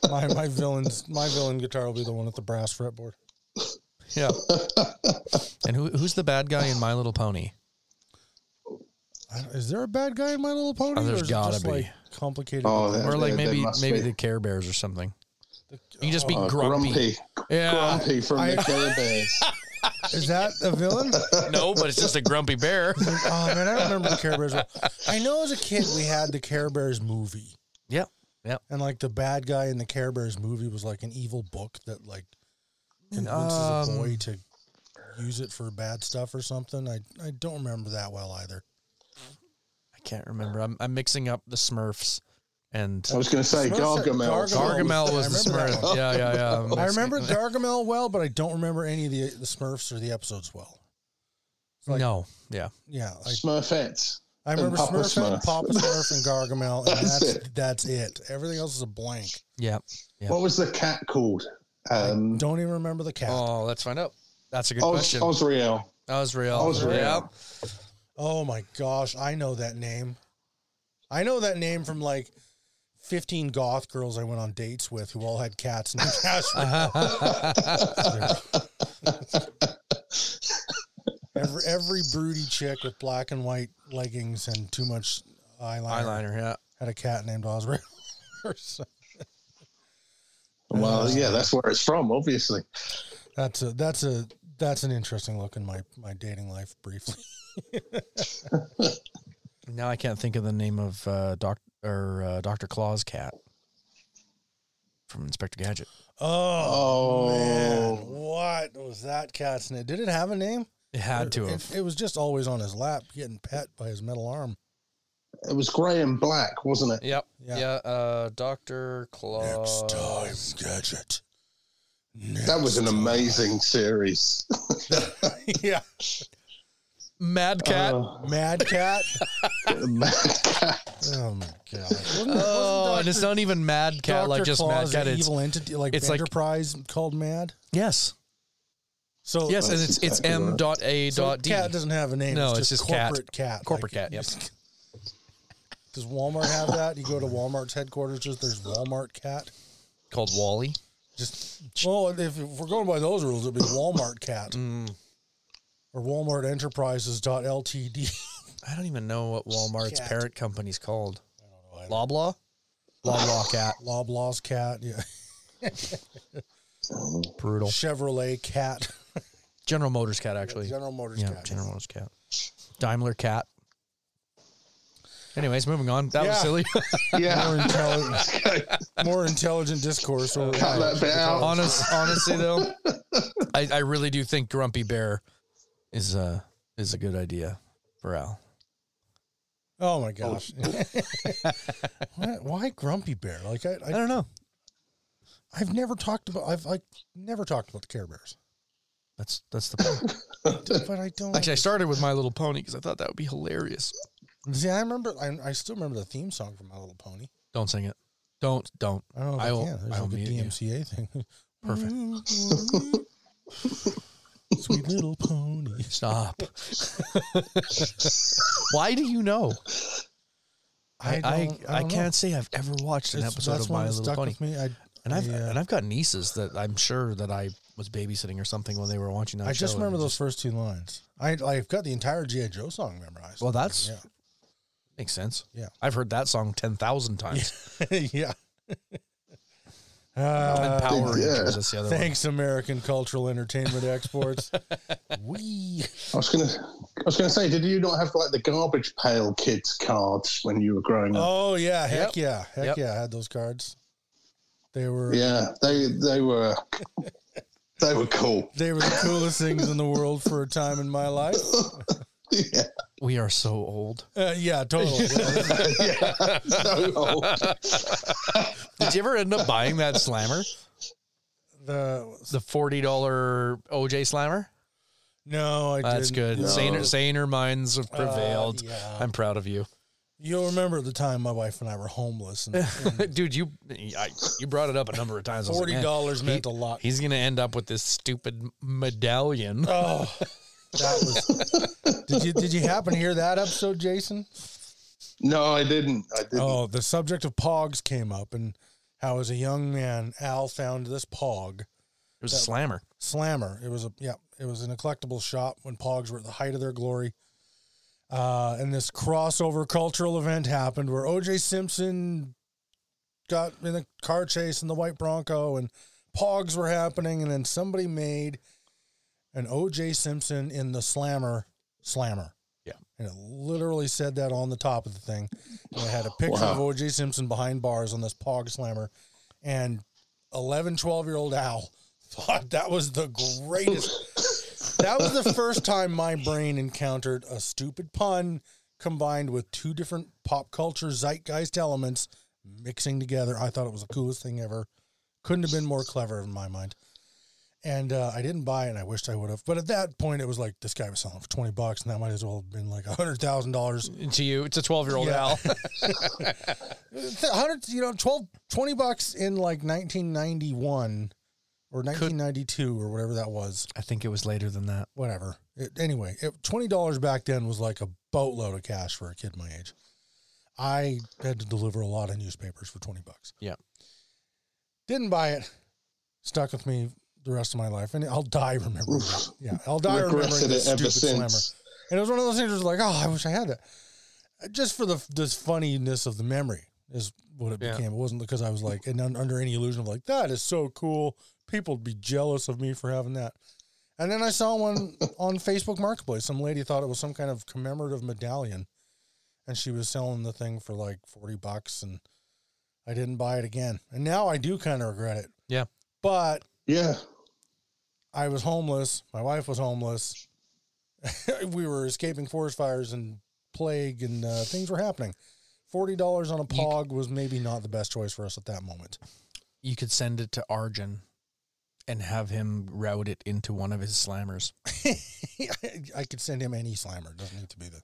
My my villains my villain guitar will be the one with the brass fretboard. Yeah. and who who's the bad guy in My Little Pony? I, is there a bad guy in My Little Pony? Oh, there's or is gotta just, be. Like complicated. Oh, there- Or like there maybe must maybe be. the Care Bears or something. You can just be Oh, grumpy. grumpy, Yeah. grumpy from I- the Care Bears. is that a villain? No, but it's just a grumpy bear. oh man, I don't remember the Care Bears. I know as a kid we had the Care Bears movie, Yep. Yep. and like the bad guy in the Care Bears movie was like an evil book that like convinces a Um, boy to use it for bad stuff or something. I I don't remember that well either. I can't remember. I'm I'm mixing up the Smurfs and I was going to say Smurfs- Gargamel. Gargamel. Gargamel was the I remember that Smurf. one. Yeah, yeah, yeah. I'm I mixing- remember Gargamel well, but I don't remember any of the the Smurfs or the episodes well. like- no. Yeah. Yeah, I, Smurfettes. I remember Papa Smurf, and Smurf. Papa Smurf, and Gargamel, and That's that's it. that's it. Everything else is a blank. Yeah. Yeah. What was the cat called? Um, Don't even remember the cat. Oh, let's find out. That's a good Oz, question. Azrael. Azrael. Azrael. Yeah. Oh my gosh, I know that name. I know that name from like 15 goth girls I went on dates with who all had cats named Azrael. every, every broody chick with black and white leggings and too much eyeliner, Eyeliner. Yeah. had a cat named Azrael. Well, yeah, that's where it's from, obviously. that's a that's a that's an interesting look in my my dating life briefly. Now I can't think of the name of uh, Doc or uh, Doctor Claw's cat from Inspector Gadget. Oh, man, Oh. what was that cat's name? Did it have a name? It had to It- have. It, it was just always on his lap, getting pet by his metal arm. It was grey and black, wasn't it? Yep. Yeah. Yeah. uh, Doctor Claw. Next time, gadget. That was an amazing series. yeah, Mad Cat. Uh, Mad Cat. Mad Cat. Oh my god! Wasn't, oh, and it's not even Mad Cat like Dr. just Claw's Mad Cat. an It's evil entity like it's like- Enterprise called Mad. yes, So yes, and That's it's it's M dot A so dot D. cat doesn't have a name. No, it's, it's just just cat. corporate cat. Corporate Like, cat, yep. Does Walmart have that? You go to Walmart's headquarters. Just there's Walmart cat. called Wally. Just well, if, if we're going by those rules, it'd be Walmart cat Mm, or Walmart Enterprises dot Ltd. I don't even know what Walmart's Cat. parent company's called. I don't Loblaw. Loblaw cat. Loblaw's cat. Yeah, Brutal. Chevrolet cat. General Motors cat actually. General Motors Yeah, cat. General Motors cat. Daimler cat. Anyways, moving on. That was Yeah. silly. More Yeah. intelligent, more intelligent discourse. Or, Cut that bit out. Honest, honestly though, I, I really do think Grumpy Bear is uh is a good idea for Al. Oh my gosh! why, why Grumpy Bear? Like I, I I, don't know. I've never talked about. I've like never talked about the Care Bears, That's that's the point. but I don't. Actually, I started with My Little Pony because I thought that would be hilarious. See. I remember. I, I still remember the theme song from My Little Pony. Don't sing it. Don't don't. I don't know if I I, will- can. There's I will like a mute you. DMCA thing. Perfect. Sweet little pony. Stop. Why do you know? I I, don't- I, don't know. can't say I've ever watched an It's- episode that's of My Little stuck Pony. with me. I, And I've I, uh, and I've got nieces that I'm sure that I was babysitting or something when they were watching that I just remember those first two lines. I I've got the entire GI Joe song memorized. Well, that's- yeah, Makes sense. Yeah. I've heard that song ten thousand times. yeah. and Uh, Power yeah. Rangers. That's the other one. thanks, American Cultural Entertainment Exports. we I was gonna, I was gonna say, did you not have like the garbage pail kids cards when you were growing up? Oh yeah, heck Yep. yeah, heck Yep. yeah! I had those cards. They were Yeah, they they were they were cool. they were the coolest things in the world for a time in my life. yeah, We are so old. Uh, yeah, totally. Yeah. yeah. So old. Did you ever end up buying that slammer? the The forty dollar OJ slammer? No, I That's didn't. good. No. Saner, saner minds have prevailed. Uh, yeah. I'm proud of you, You'll remember the time my wife and I were homeless, and, and dude. You I, you brought it up a number of times. I was like, forty dollars he- meant a lot. He's gonna end up with this stupid medallion. Oh, that was. did you did you happen to hear that episode, Jason? No, I didn't. I didn't. Oh, the subject of Pogs came up, and how as a young man, Al found this Pog It was a slammer. Slammer. It was a yeah, it was an collectible shop when Pogs were at the height of their glory. Uh, and this crossover cultural event happened where O.J. Simpson got in a car chase in the white Bronco, and Pogs were happening, and then somebody made an O.J. Simpson in the Slammer Slammer. Yeah. and it literally said that on the top of the thing. And it had a picture of O.J. Simpson behind bars on this Pog Slammer, and 11, 12 year old Al thought that was the greatest. that was the first time my brain encountered a stupid pun combined with two different pop culture zeitgeist elements mixing together. I thought it was the coolest thing ever. Couldn't have been more clever in my mind. And uh, I didn't buy it, and I wished I would have. But at that point, it was like this guy was selling for twenty bucks, and that might as well have been like a hundred thousand dollars. To you, it's a 12 year old. Al. hundred, you know, 12, 20 bucks in like nineteen ninety one or nineteen ninety two or whatever that was. I think it was later than that. whatever. It, anyway, it, twenty dollars back then was like a boatload of cash for a kid my age. I had to deliver a lot of newspapers for twenty bucks. Yeah. Didn't buy it. Stuck with me the rest of my life, and I'll die remembering. That. Yeah, I'll die remembering Regretted this it ever stupid slammer. And it was one of those things. Where it was like, oh, I wish I had that. Just for the this funniness of the memory is what it Yeah. became. It wasn't because I was like, and un- under any illusion of like that is so cool. People would be jealous of me for having that. And then I saw one on Facebook Marketplace. Some lady thought it was some kind of commemorative medallion, and she was selling the thing for like forty bucks, and I didn't buy it again. And now I do kind of regret it. Yeah. But Yeah. I was homeless. My wife was homeless. we were escaping forest fires and plague, and uh, things were happening. Forty dollars on a pog was maybe not the best choice for us at that moment. You could send it to Arjun and have him route it into one of his slammers. I could send him any slammer. It doesn't need to be the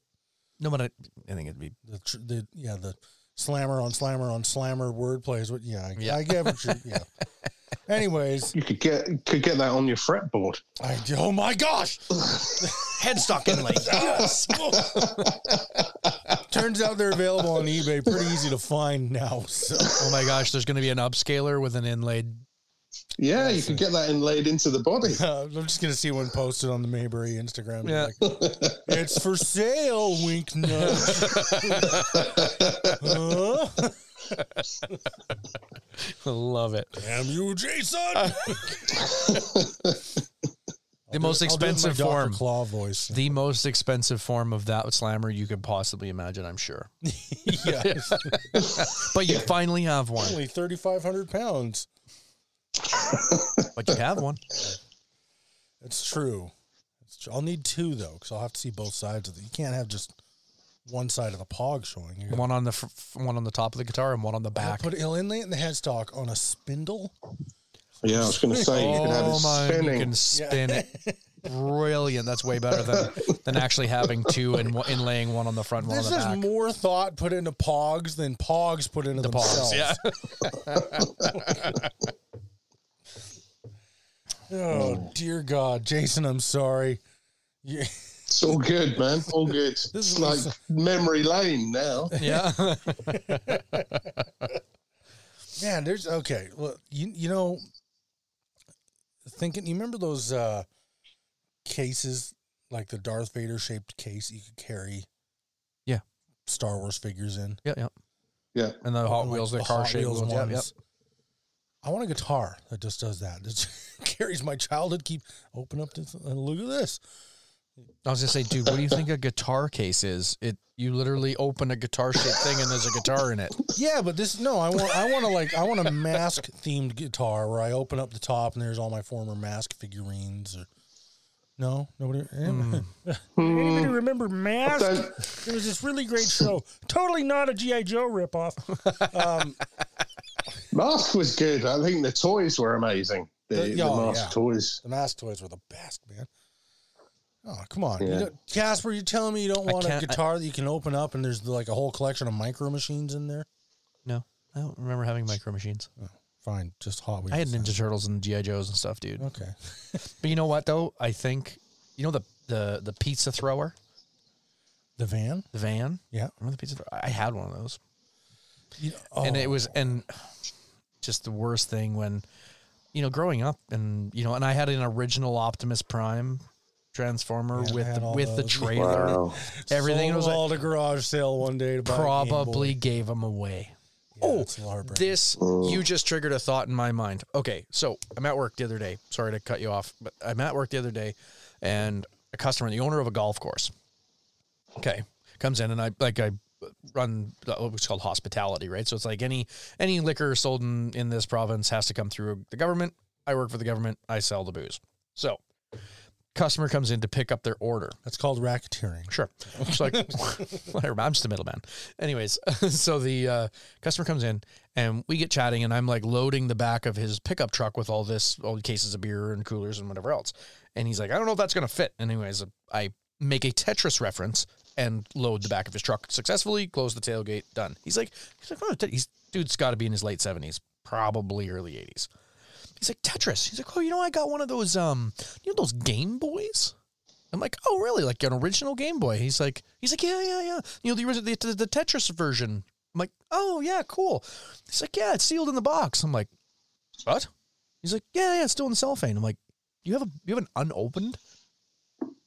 No, but I, I think it'd be the, tr- the yeah the slammer on slammer on slammer wordplay is what yeah I, Yeah. I get what you yeah. Anyways, You could get could get that on your fretboard. I oh my gosh! headstock inlay. Yes. Turns out they're available on eBay. Pretty easy to find now. So. oh my gosh, there's going to be an upscaler with an inlaid. Yeah, you can get that inlaid into the body. Uh, I'm just gonna see one posted on the Maybury Instagram. Yeah. Like, it's for sale. Wink nudge. Huh? Love it. Damn you, Jason. The most expensive form. Claw voice. The most expensive form of that slammer you could possibly imagine, I'm sure. yeah, But you finally have one. only 3,500 pounds. But you have one. It's true. It's true. I'll need two though, because I'll have to see both sides of it. You can't have just one side of the pog showing. You One on the fr- f- one on the top of the guitar and one on the back. put he'll inlay it in the headstock on a spindle. Yeah, I was going to say you could have it Oh my! spinning. You can spin it. Brilliant. That's way better than than actually having two and one- inlaying one on the front, one This on is the back. more thought put into pogs than pogs put into the themselves. pogs, yeah. Oh, oh dear God, Jason, I'm sorry. Yeah, It's all good, man. All good. is it's like Lisa. memory lane now. yeah. man, there's okay. Well, you you know, thinking. You remember those uh cases, like the Darth Vader shaped case you could carry? Yeah. Star Wars figures in. yeah, yeah. Yeah. And the Hot Like Wheels, the the car shaped Wheels ones. Yeah, yeah. I want a guitar that just does that. It carries my childhood. Keep open up this and look at this. I was gonna say, dude, what do you think a guitar case is? It you literally open a guitar shaped thing and there's a guitar in it. Yeah, but this no, I want I want to like I want a mask themed guitar where I open up the top and there's all my former mask figurines. Or no, nobody. Hmm. Anybody remember Mask? Don't- It was this really great show. Totally not a GI Joe ripoff. Um, Mask was good. I think the toys were amazing. The, The- the oh, mask yeah. toys. the mask toys were the best, man. Oh, come on. Yeah. don't- Casper, you're telling me you don't I want a can't- I- guitar that you can open up and there's like a whole collection of micro machines in there? No, I don't remember having micro machines. Oh, fine, just Hot Wheels. I had. Ninja Turtles and GI Joes and stuff, dude. Okay. But you know what though? I think you know the the the pizza thrower, The van? the van. Yeah. Remember the pizza? Thrower? I had one of those, You and it oh, was and just the worst thing when you know growing up and you know and I had an original Optimus Prime transformer Yeah, with the, all with the trailer, Wow. everything. sold It was them like all at garage sale one day to buy probably Boy. gave them away. Yeah, oh, it's a little heartbreaking. This mm. you just triggered a thought in my mind. Okay, so I'm at work the other day. Sorry to cut you off, but I'm at work the other day, and a customer, the owner of a golf course, okay, comes in and I like I run what's called hospitality, right? So it's like any any liquor sold in in this province has to come through the government. I work for the government. I sell the booze. So customer comes in to pick up their order. That's called racketeering. Sure. It's like whatever. I'm just the middleman. Anyways, so the uh, customer comes in and we get chatting, and I'm like loading the back of his pickup truck with all this, all the cases of beer and coolers and whatever else. And he's like, I don't know if that's gonna fit. Anyways, I make a Tetris reference and load the back of his truck successfully. Close the tailgate. Done. He's like, he's like, oh, he's dude's got to be in his late seventies, probably early eighties. He's like Tetris. He's like, oh, you know, I got one of those, um, you know, those Game Boys. I'm like, oh, really? Like an original Game Boy? He's like, he's like, yeah, yeah, yeah. You know, the original, the, the, the Tetris version. I'm like, oh, yeah, cool. He's like, yeah, it's sealed in the box. I'm like, what? He's like, yeah, yeah, it's still in the cellophane. I'm like, you have a you have an unopened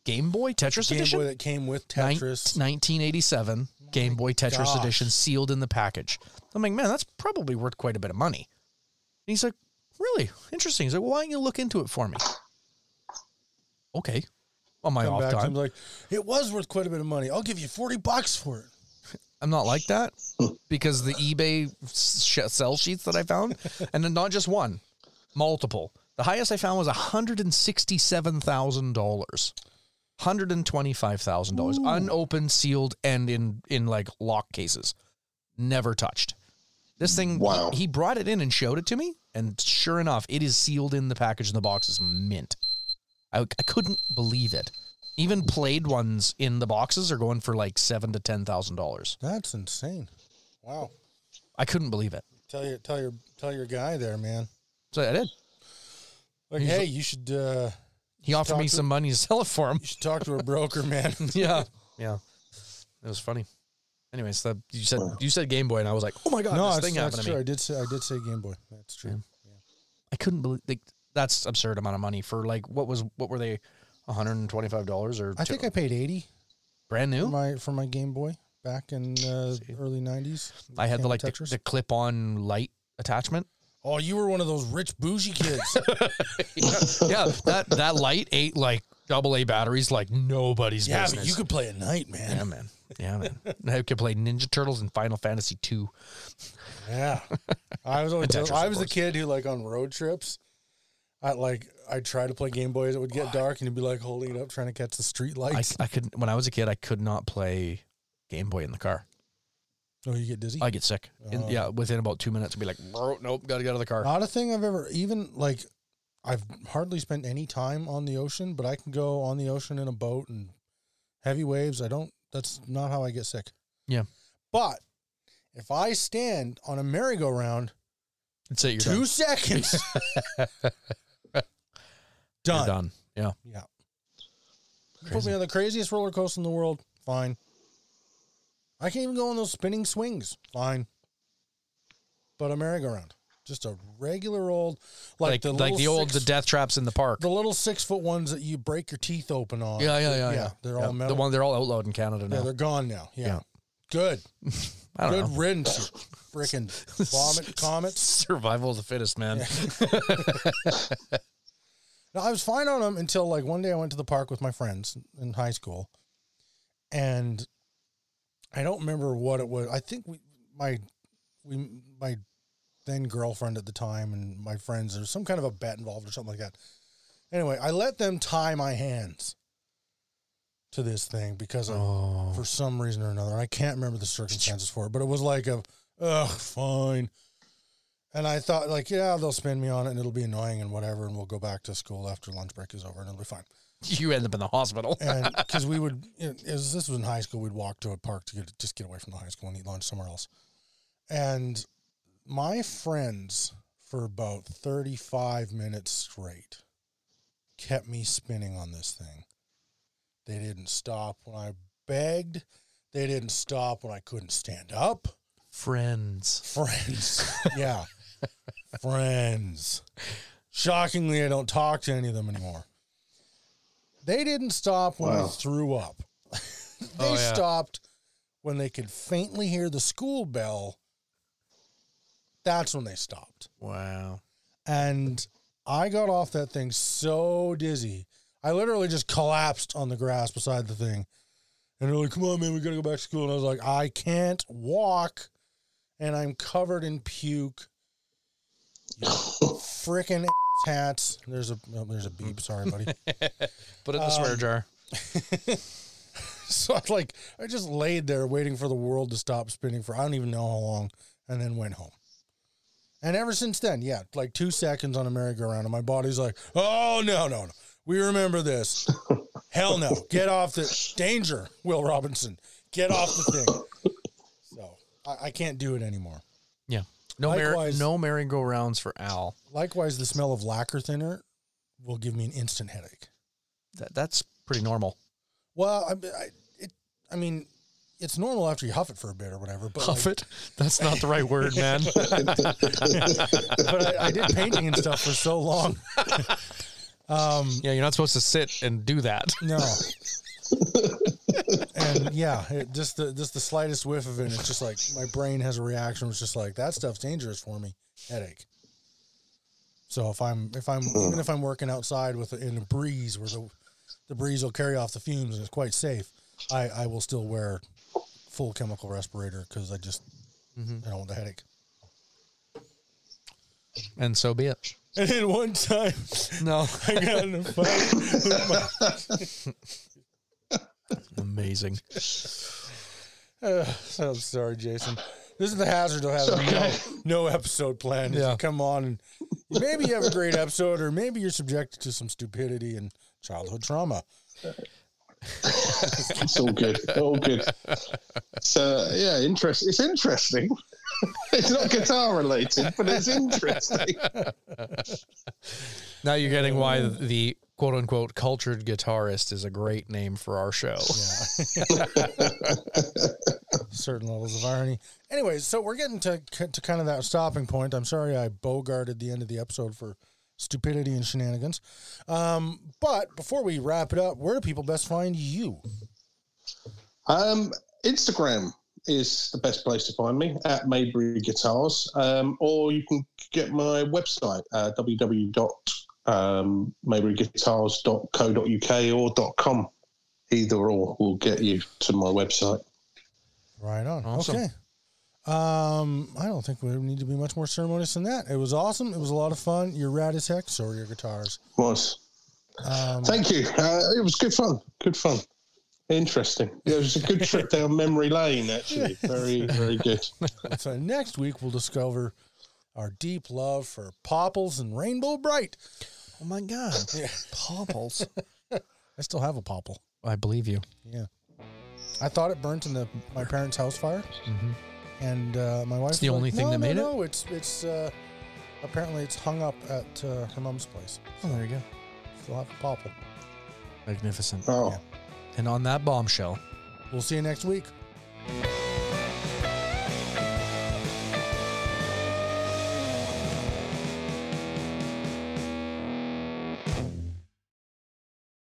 Game Boy Tetris Game edition? Boy that came with Nin- Tetris. 1987 Game Boy Tetris gosh. edition sealed in the package. I'm like, man, that's probably worth quite a bit of money. And he's like, really interesting. He's like, well, why don't you look into it for me? Okay. On my Come off back to him time. like, it was worth quite a bit of money. I'll give you 40 bucks for it. I'm not like that because the eBay sh- sell sheets that I found, and then not just one, multiple. The highest I found was $167,000. $125,000 unopened, sealed, and in, in like lock cases. Never touched. This thing, Wow. he brought it in and showed it to me, and sure enough, it is sealed in the package, and the box is mint. I, I couldn't believe it. Even played ones in the boxes are going for like seven to ten thousand dollars. That's insane. Wow. I couldn't believe it. Tell your tell your tell your guy there, man. So I did. Like, He's hey, you should uh He offered me talk to- some money to sell it for him. you should talk to a broker, man. yeah, yeah. It was funny. Anyways, the, you said you said Game Boy, and I was like, oh my god, no, this thing that's happened to me. I did say I did say Game Boy. That's true. I couldn't believe like, that's absurd amount of money for like what was what were they, one hundred and twenty five dollars or I think I paid 80 brand for new. my for my Game Boy back in uh, early 90s. I had Came the like the, the clip on light attachment. Oh, you were one of those rich bougie kids. yeah, that that light ate like double A batteries like nobody's yeah, business. but you could play at night, man. yeah, man. Yeah, man. I could play Ninja Turtles and Final Fantasy two. Yeah, I was always Tetris, I was the kid who like on road trips. I like I'd try to play Game Boys. It would get dark, and you'd be like holding it up, trying to catch the street I, lights. I could when I was a kid, I could not play Game Boy in the car. oh, you get dizzy. I get sick. In- Oh. yeah, within about two minutes, I'd be like, "Bro, nope, got to get out of the car. Not a thing I've ever even like. I've hardly spent any time on the ocean, but I can go on the ocean in a boat and heavy waves. I don't. That's not how I get sick. Yeah. But if I stand on a merry-go-round, That's it. You're two done. seconds, You're done. done. Yeah. Yeah. You Put me on the craziest roller coaster in the world. Fine. I can't even go on those spinning swings. Fine. But a merry-go-round, just a regular old, like, Like the like the old six- the death traps in the park. the little six foot ones that you break your teeth open on. yeah, yeah, yeah, yeah. They're Yeah, all metal. The one they're all outlawed in Canada now. yeah, they're gone now. Yeah. Yeah. Good. I don't Good know. riddance. Freaking vomit comets. Survival of the fittest, man. No, I was fine on them until like one day I went to the park with my friends in high school, and I don't remember what it was. I think we my we my then girlfriend at the time and my friends there's some kind of a bet involved or something like that. Anyway, I let them tie my hands to this thing because Oh. for some reason or another. I can't remember the circumstances for it, but it was like a ugh, fine. And I thought like, yeah, they'll spin me on it and it'll be annoying and whatever, and we'll go back to school after lunch break is over and it'll be fine. You end up in the hospital. and because we would, it was, this was in high school, we'd walk to a park to get just get away from the high school and eat lunch somewhere else. And my friends, for about thirty-five minutes straight, kept me spinning on this thing. They didn't stop when I begged. They didn't stop when I couldn't stand up. Friends. Friends, yeah, friends. Shockingly, I don't talk to any of them anymore. They didn't stop when I threw up. they Oh, yeah. stopped when they could faintly hear the school bell. That's when they stopped. Wow. And I got off that thing so dizzy. I literally just collapsed on the grass beside the thing. And they're like, come on, man, we got to go back to school. And I was like, I can't walk. And I'm covered in puke. Freaking hats. There's a oh, there's a beep. Sorry, buddy. Put it in the swear um, jar. so I like I just laid there waiting for the world to stop spinning for I don't even know how long, and then went home. And ever since then, yeah, like two seconds on a merry-go-round, and my body's like, oh no, no, no, we remember this. Hell no, get off the danger, Will Robinson, get off the thing. So I, I can't do it anymore. Yeah. No, mer- no merry-go-rounds for Al. Likewise, the smell of lacquer thinner will give me an instant headache. That, that's pretty normal. Well, I, I, it, I mean, it's normal after you huff it for a bit or whatever. But Huff like, it. That's not the right word, man. but I, I did painting and stuff for so long. um, yeah, you're not supposed to sit and do that. no. and yeah, it, just the just the slightest whiff of it, it's just like my brain has a reaction. It's just like that stuff's dangerous for me. Headache. So if I'm if I'm even if I'm working outside with in a breeze where the the breeze will carry off the fumes and it's quite safe, I I will still wear full chemical respirator because I just I don't want the headache. And so be it. And then one time No. I got in a fight with my Amazing. Uh, I'm sorry, Jason. This is the hazard of having okay. no, no episode plan. is Yeah. Come on and maybe you have a great episode, or maybe you're subjected to some stupidity and childhood trauma. It's all good. All good. So yeah, interest. It's interesting. it's not guitar related, but it's interesting. Now you're getting why the quote unquote cultured guitarist is a great name for our show. Yeah. Certain levels of irony. Anyways, so we're getting to to kind of that stopping point. I'm sorry I bogarted the end of the episode for stupidity and shenanigans. Um, but before we wrap it up, where do people best find you? Um, Instagram is the best place to find me at Maybury Guitars, um, or you can get my website uh, www.mayburyguitars.co.uk or .com. Either or will get you to my website. Right on. Awesome. Okay. Um, I don't think we need to be much more ceremonious than that. It was awesome. It was a lot of fun. You're rad as heck. So are your guitars. Was Um, thank you. Uh, it was good fun. Good fun. Interesting. It was a good trip down memory lane. Actually, very very good. so next week we'll discover our deep love for Popples and Rainbow Brite. Oh my God. Yeah. Popples. I still have a Popple. I believe you. Yeah. I thought it burnt in the my parents' house fire, Mhm. And uh, my wife. It's the only like, thing no, that no, made it? no, it's it's uh, apparently it's hung up at uh, her mom's place. Oh, there you go. Still have a Popple. Magnificent. Oh. Yeah. And on that bombshell. We'll see you next week. Yeah.